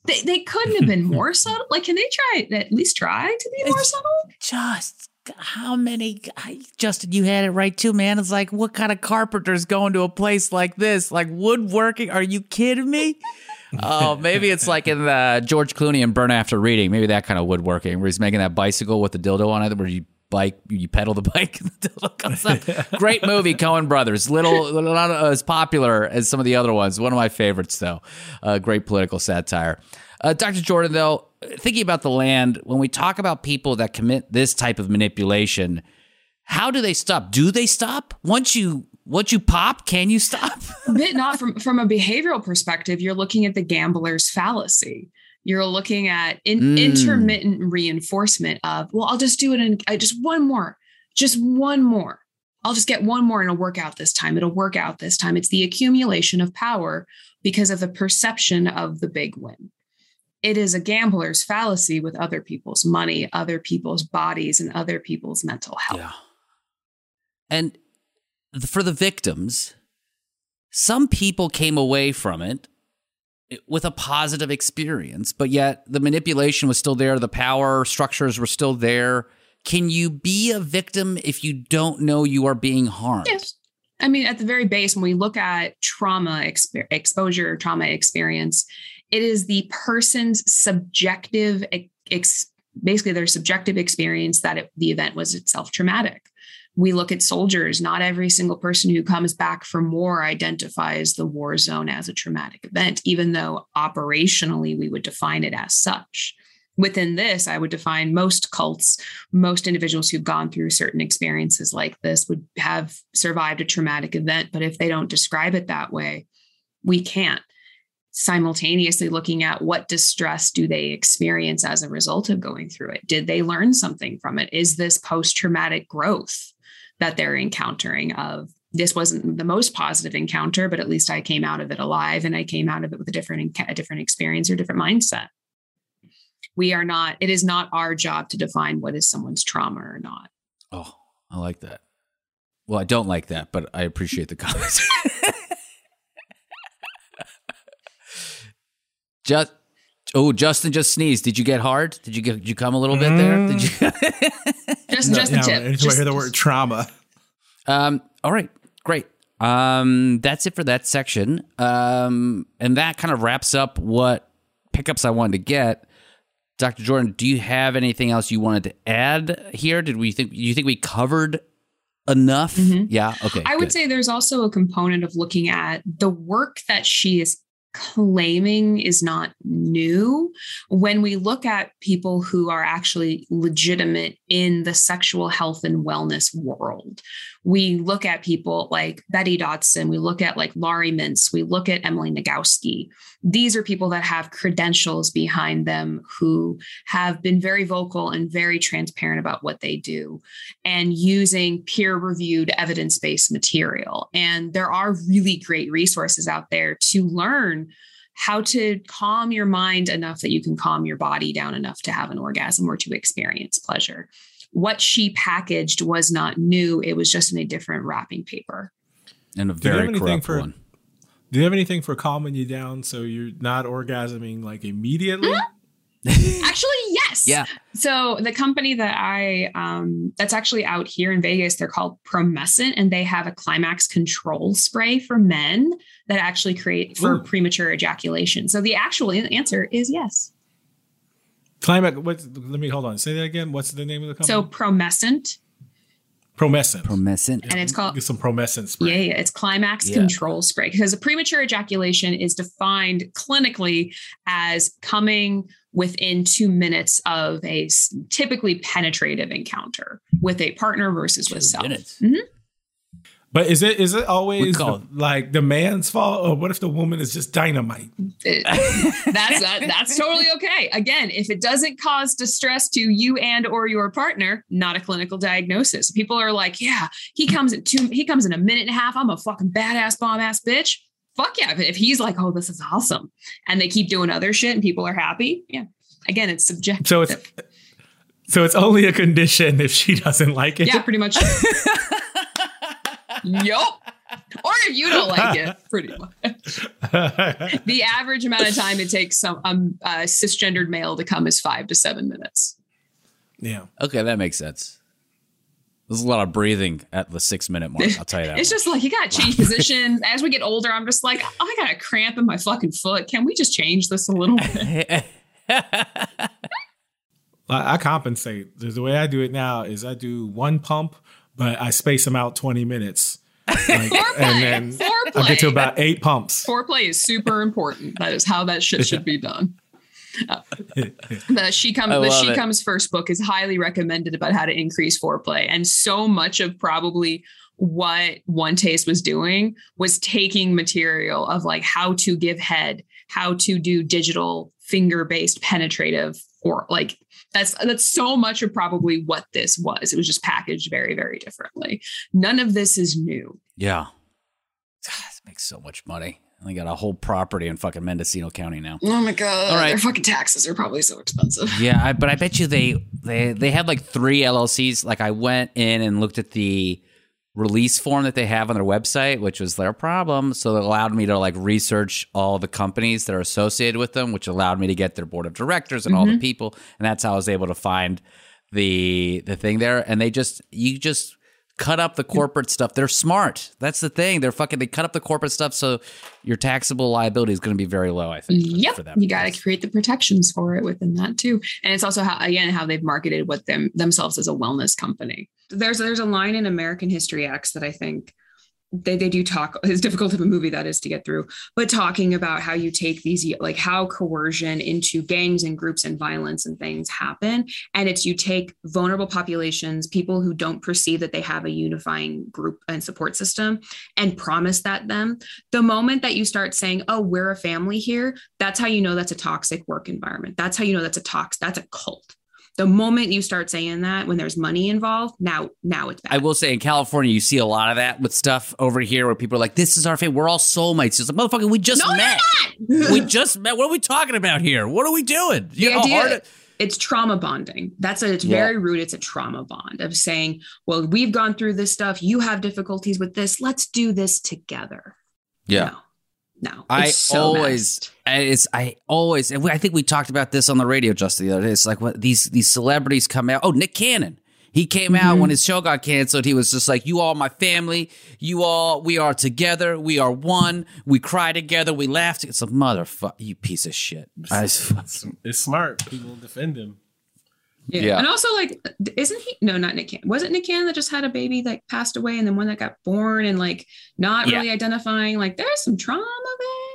they, they couldn't have been more subtle. Like, can they try at least try to be more subtle? Just how many I, Justin, you had it right too, man. It's like what kind of carpenter's going to a place like this? Like woodworking? Are you kidding me? oh, maybe it's like in the George Clooney and Burn After Reading. Maybe that kind of woodworking where he's making that bicycle with the dildo on it, where you bike, you pedal the bike and the dildo comes up. Great movie, Coen Brothers. Little, not as popular as some of the other ones. One of my favorites, though. Uh, great political satire. Uh, Dr. Jordan, though, thinking about the land, when we talk about people that commit this type of manipulation, how do they stop? Do they stop once you once you pop, can you stop? Bit not from from a behavioral perspective. You're looking at the gambler's fallacy. You're looking at in, mm. intermittent reinforcement of, well, I'll just do it in I just one more, just one more. I'll just get one more and it'll work out this time. It'll work out this time. It's the accumulation of power because of the perception of the big win. It is a gambler's fallacy with other people's money, other people's bodies, and other people's mental health. Yeah. And for the victims, some people came away from it eh, with a positive experience, but yet the manipulation was still there, the power structures were still there. Can you be a victim if you don't know you are being harmed? Yes. I mean, at the very base, when we look at trauma exp- exposure, trauma experience, it is the person's subjective, ex- basically their subjective experience that it, the event was itself traumatic we look at soldiers. Not every single person who comes back from war identifies the war zone as a traumatic event, even though operationally we would define it as such. Within this, I would define most cults, most individuals who've gone through certain experiences like this would have survived a traumatic event. But if they don't describe it that way, we can't simultaneously looking at what distress do they experience as a result of going through it? Did they learn something from it? Is this post-traumatic growth that they're encountering of this wasn't the most positive encounter but at least i came out of it alive and i came out of it with a different a different experience or different mindset? We are not it is not our job to define what is someone's trauma or not. Oh i like that. Well i don't like that but i appreciate the comments just Oh, Justin just sneezed. Did you get hard? Did you get? Did you come a little bit there? Did you? just, just no, a tip. Just, I hear the word trauma. Um. All right. Great. Um. That's it for that section. Um. And that kind of wraps up what pickups I wanted to get. Dr. Jordan, do you have anything else you wanted to add here? Did we think you think we covered enough? Mm-hmm. Yeah. Okay. I good. would say there's also a component of looking at the work that she is claiming is not new. When we look at people who are actually legitimate in the sexual health and wellness world. We look at people like Betty Dodson, we look at like Laurie Mintz, we look at Emily Nagoski. These are people that have credentials behind them who have been very vocal and very transparent about what they do and using peer reviewed evidence based material. And there are really great resources out there to learn how to calm your mind enough that you can calm your body down enough to have an orgasm or to experience pleasure. What she packaged was not new, it was just in a different wrapping paper. And a Do you have very anything corrupt for- one. Do you have anything for calming you down so you're not orgasming like immediately? Actually, yes. Yeah. So the company that I um that's actually out here in Vegas, they're called Promescent, and they have a climax control spray for men that actually create for Ooh. premature ejaculation. So the actual answer is yes. Climax. What? Let me hold on. Say that again. What's the name of the company? So? Promescent, Promescent. Promescent. and it's called Get some Promescent spray. Yeah, yeah, it's climax Yeah. control spray because a premature ejaculation is defined clinically as coming within two minutes of a typically penetrative encounter with a partner versus with Two self. minutes. Mm-hmm. But is it is it always the- like the man's fault, or what if the woman is just dynamite? It- that's that, that's totally okay. Again, if it doesn't cause distress to you and or your partner, not a clinical diagnosis. People are like, yeah, he comes in two, he comes in a minute and a half. I'm a fucking badass bomb ass bitch. Fuck yeah. But if he's like, oh, this is awesome, and they keep doing other shit and people are happy, yeah. Again, it's subjective. So it's so it's only a condition if she doesn't like it. yeah, pretty much. yup. Or if you don't like it, pretty much. The average amount of time it takes some um, uh, cisgendered male to come is five to seven minutes. yeah. Okay, that makes sense. There's a lot of breathing at the six minute mark. I'll tell you that. It's just like you gotta change position. As we get older, I'm just like, oh, I got a cramp in my fucking foot. Can we just change this a little bit? I, I compensate. The, the way I do it now is I do one pump, but I space them out 20 minutes. Like, and then I get to about eight pumps. Foreplay is super important. That is how that shit should be done. The she comes the she it. comes first book is highly recommended about how to increase foreplay and so much of probably what one taste was doing was taking material of like how to give head how to do digital finger based penetrative or like that's that's so much of probably what this was it was just packaged very very differently none of this is new yeah. God, This makes so much money. They got a whole property in fucking Mendocino County now. oh my god All right. their fucking taxes are probably so expensive Yeah, I, but I bet you they they they had like three LLCs. Like I went in and looked at the release form that they have on their website, which was their problem. So it allowed me to like research all the companies that are associated with them, which allowed me to get their board of directors and all the mm-hmm. people. And that's how I was able to find the the thing there. And they just you just cut up the corporate stuff. They're smart. That's the thing. They're fucking they cut up the corporate stuff so your taxable liability is going to be very low, I think. Yep, For them. you got to create the protections for it within that too, and it's also how again how they've marketed what them themselves as a wellness company. There's there's a line in American History X that I think they, they do talk as difficult of a movie that is to get through but talking about how you take these like how coercion into gangs and groups and violence and things happen. And it's you take vulnerable populations people who don't perceive that they have a unifying group and support system and promise that them. The moment that you start saying oh we're a family here that's how you know that's a toxic work environment. That's how you know that's a tox that's a cult the moment you start saying that when there's money involved now now it's bad I will say in California, you see a lot of that with stuff over here where people are like, "This is our family. We're all soulmates." It's like, motherfucker, we just No, met. you're not. we just met. What are we talking about here? What are we doing? You the know idea hard it- it's trauma bonding that's at its Yeah. very root it's a trauma bond of saying well we've gone through this stuff you have difficulties with this let's do this together no no I so always. I- it's I always, and we- I think we talked about this on the radio just the other day. It's like what these these celebrities come out. Oh, Nick Cannon. He came out Mm-hmm. when his show got canceled. He was just like, "You all my family. You all, we are together. We are one. We cry together. We laugh." It's a motherfucker, you piece of shit. I just- It's smart. People defend him. Yeah. yeah. and also like isn't he no not nick cannon was it nick cannon that just had a baby that passed away and then one that got born and like not Yeah. really identifying like there's some trauma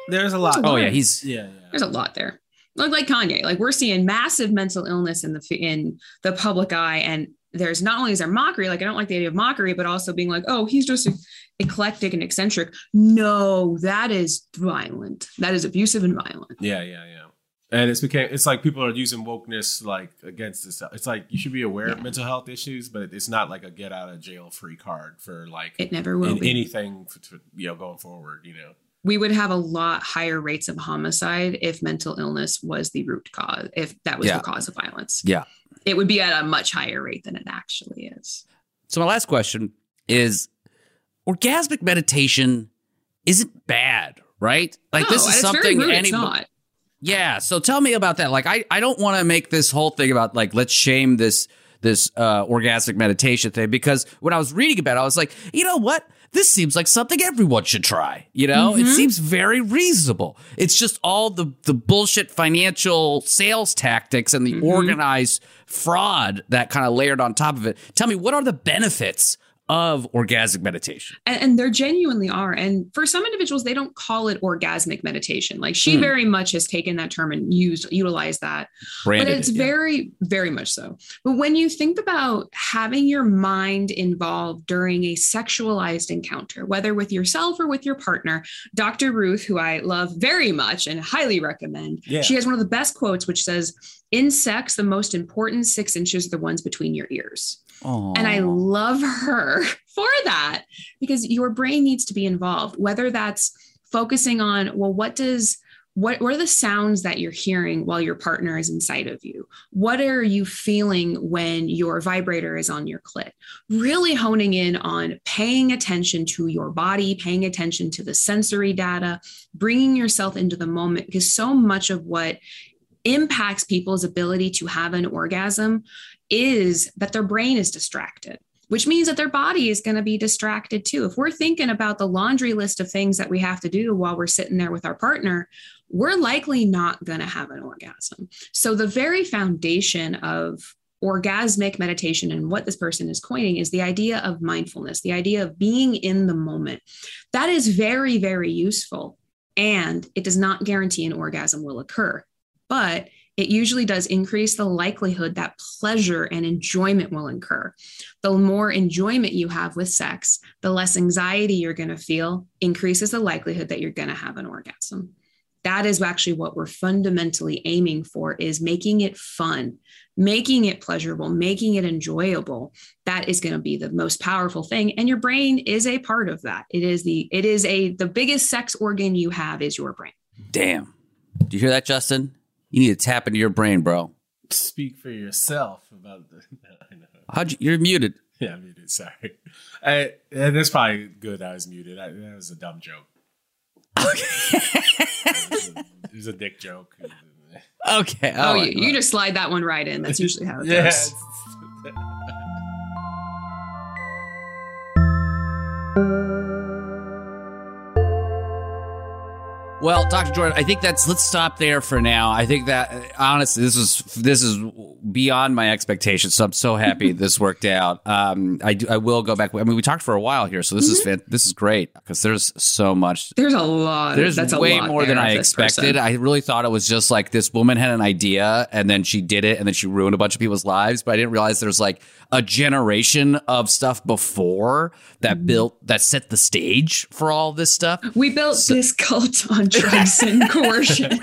there There's a lot. oh yeah, he's yeah, yeah. there's a lot there. Like like Kanye, like we're seeing massive mental illness in the in the public eye, and there's not only is there mockery, like I don't like the idea of mockery, but also being like, oh, he's just eclectic and eccentric. No, that is violent. That is abusive and violent. Yeah, yeah, yeah. And it's became it's like people are using wokeness like against this. It's like you should be aware of mental health issues, but it's not like a get out of jail free card for like It never will in be. anything for, to, you know going forward. You know. we would have a lot higher rates of homicide if mental illness was the root cause, if that was Yeah. the cause of violence. Yeah. It would be at a much higher rate than it actually is. So my last question is orgasmic meditation isn't bad, right? Like No, this is something root, it's any not. Yeah, so tell me about that. Like I I don't want to make this whole thing about like let's shame this this uh orgasmic meditation thing because when I was reading about it I was like, "You know what? This seems like something everyone should try." You know? It Mhm. seems very reasonable. It's just all the the bullshit financial sales tactics and the organized fraud that kind of layered on top of it. Tell me what are the benefits of orgasmic meditation? And, and there genuinely are. And for some individuals, they don't call it orgasmic meditation. Like she Hmm. very much has taken that term and used utilized that. Branded but it's it, yeah. very, very much so. But when you think about having your mind involved during a sexualized encounter, whether with yourself or with your partner, Dr. Ruth, who I love very much and highly recommend, Yeah. she has one of the best quotes, which says, In sex, the most important six inches are the ones between your ears. And I love her for that because your brain needs to be involved, whether that's focusing on, well, what does what, what are the sounds that you're hearing while your partner is inside of you? What are you feeling when your vibrator is on your clit? Really honing in on paying attention to your body, paying attention to the sensory data, bringing yourself into the moment, because so much of what impacts people's ability to have an orgasm is that their brain is distracted, which means that their body is going to be distracted too. If we're thinking about the laundry list of things that we have to do while we're sitting there with our partner, we're likely not going to have an orgasm. So, the very foundation of orgasmic meditation and what this person is coining is the idea of mindfulness, the idea of being in the moment. That is very, very useful. And it does not guarantee an orgasm will occur, but it usually does increase the likelihood that pleasure and enjoyment will incur. The more enjoyment you have with sex, the less anxiety you're going to feel, increases the likelihood that you're going to have an orgasm. That is actually what we're fundamentally aiming for is making it fun, making it pleasurable, making it enjoyable. That is going to be the most powerful thing and your brain is a part of that. It is the it is a the biggest sex organ you have is your brain. Damn. Do you hear that, Justin? You need to tap into your brain, bro. Speak for yourself about the. I know. How'd you, you're muted. Yeah, I'm muted. Sorry. I, and it's probably good I was muted. I, that was a dumb joke. Okay. it, was a, it was a dick joke. Okay. Oh, all you, you just slide that one right in. That's usually how it Yeah. goes. Well, Dr. Jordan, I think that's let's stop there for now. I think that honestly, this is this is beyond my expectations. So I'm so happy this worked out. Um, I do, I will go back. I mean, we talked for a while here, so this is fan- this is great because there's so much. There's a lot. There's that's way more than I expected. person. I really thought it was just like this woman had an idea and then she did it and then she ruined a bunch of people's lives. But I didn't realize there's like a generation of stuff before that Mm-hmm. built that set the stage for all this stuff. we built this cult on drugs and coercion.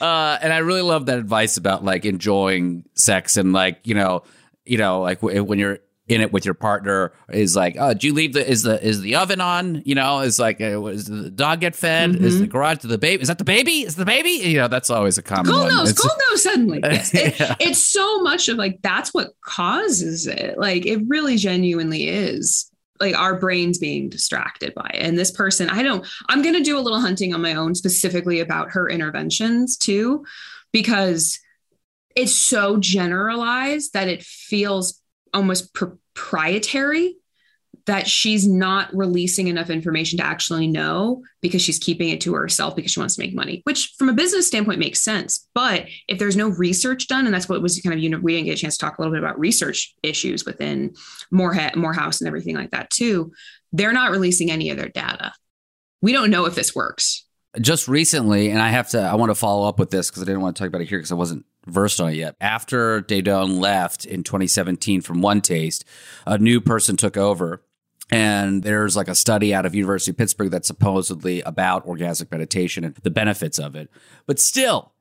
uh, and I really love that advice about like enjoying sex and like you know, you know, like w- when you're in it with your partner is like, oh, do you leave the is the is the oven on? You know, is like, uh, is the dog get fed? Is the garage to the baby? Is that the baby? Is the baby? You know, that's always a common cold one. nose, It's- cold nose suddenly. Yes. It- Yeah. It's so much of like that's what causes it. Like it really genuinely is like our brains being distracted by it. And this person, I don't, I'm going to do a little hunting on my own specifically about her interventions too, because it's so generalized that it feels almost proprietary that she's not releasing enough information to actually know because she's keeping it to herself because she wants to make money, which from a business standpoint makes sense. But if there's no research done, and that's what was kind of, you know, we didn't get a chance to talk a little bit about research issues within Morehead, Morehouse and everything like that too. They're not releasing any of their data. We don't know if this works. just recently, and I have to, I want to follow up with this because I didn't want to talk about it here because I wasn't versed on it yet. After Daedone left in 2017 from One Taste, a new person took over. And there's like a study out of University of Pittsburgh that's supposedly about orgasmic meditation and the benefits of it. But still,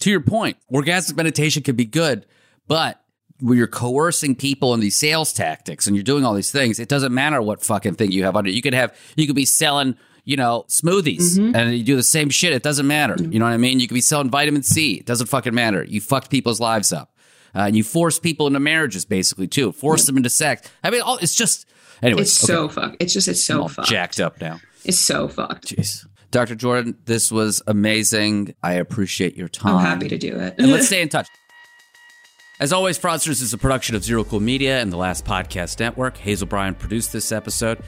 to your point, orgasmic meditation can be good, but when you're coercing people in these sales tactics and you're doing all these things, it doesn't matter what fucking thing you have under. You could have, you could be selling, you know, smoothies Mm-hmm. and you do the same shit. It doesn't matter. You know what I mean? You could be selling vitamin C. It doesn't fucking matter. You fucked people's lives up. Uh, and you force people into marriages, basically, too. Force them into sex. I mean, all, it's just, anyways. It's okay. so fucked. It's just it's so fucked. jacked up now. It's so fucked. Jeez. Dr. Jordan, this was amazing. I appreciate your time. I'm happy to do it. and let's stay in touch. As always, Fraudsters is a production of Zero Cool Media and the Last Podcast Network. Hazel Bryan produced this episode.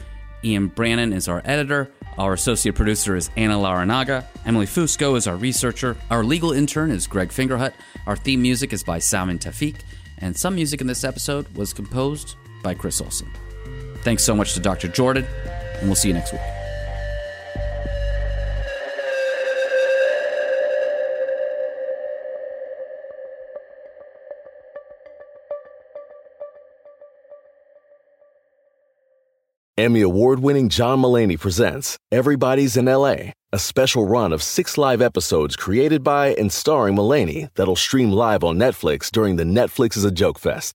Ian Brannon is our editor. Our associate producer is Anna Laranaga. Emily Fusco is our researcher. Our legal intern is Greg Fingerhut. Our theme music is by Salman Tafik. And some music in this episode was composed by Chris Olson. Thanks so much to Dr. Jordan, and we'll see you next week. Emmy award winning John Mulaney presents Everybody's in LA, a special run of six live episodes created by and starring Mulaney that'll stream live on Netflix during the Netflix is a Joke Fest.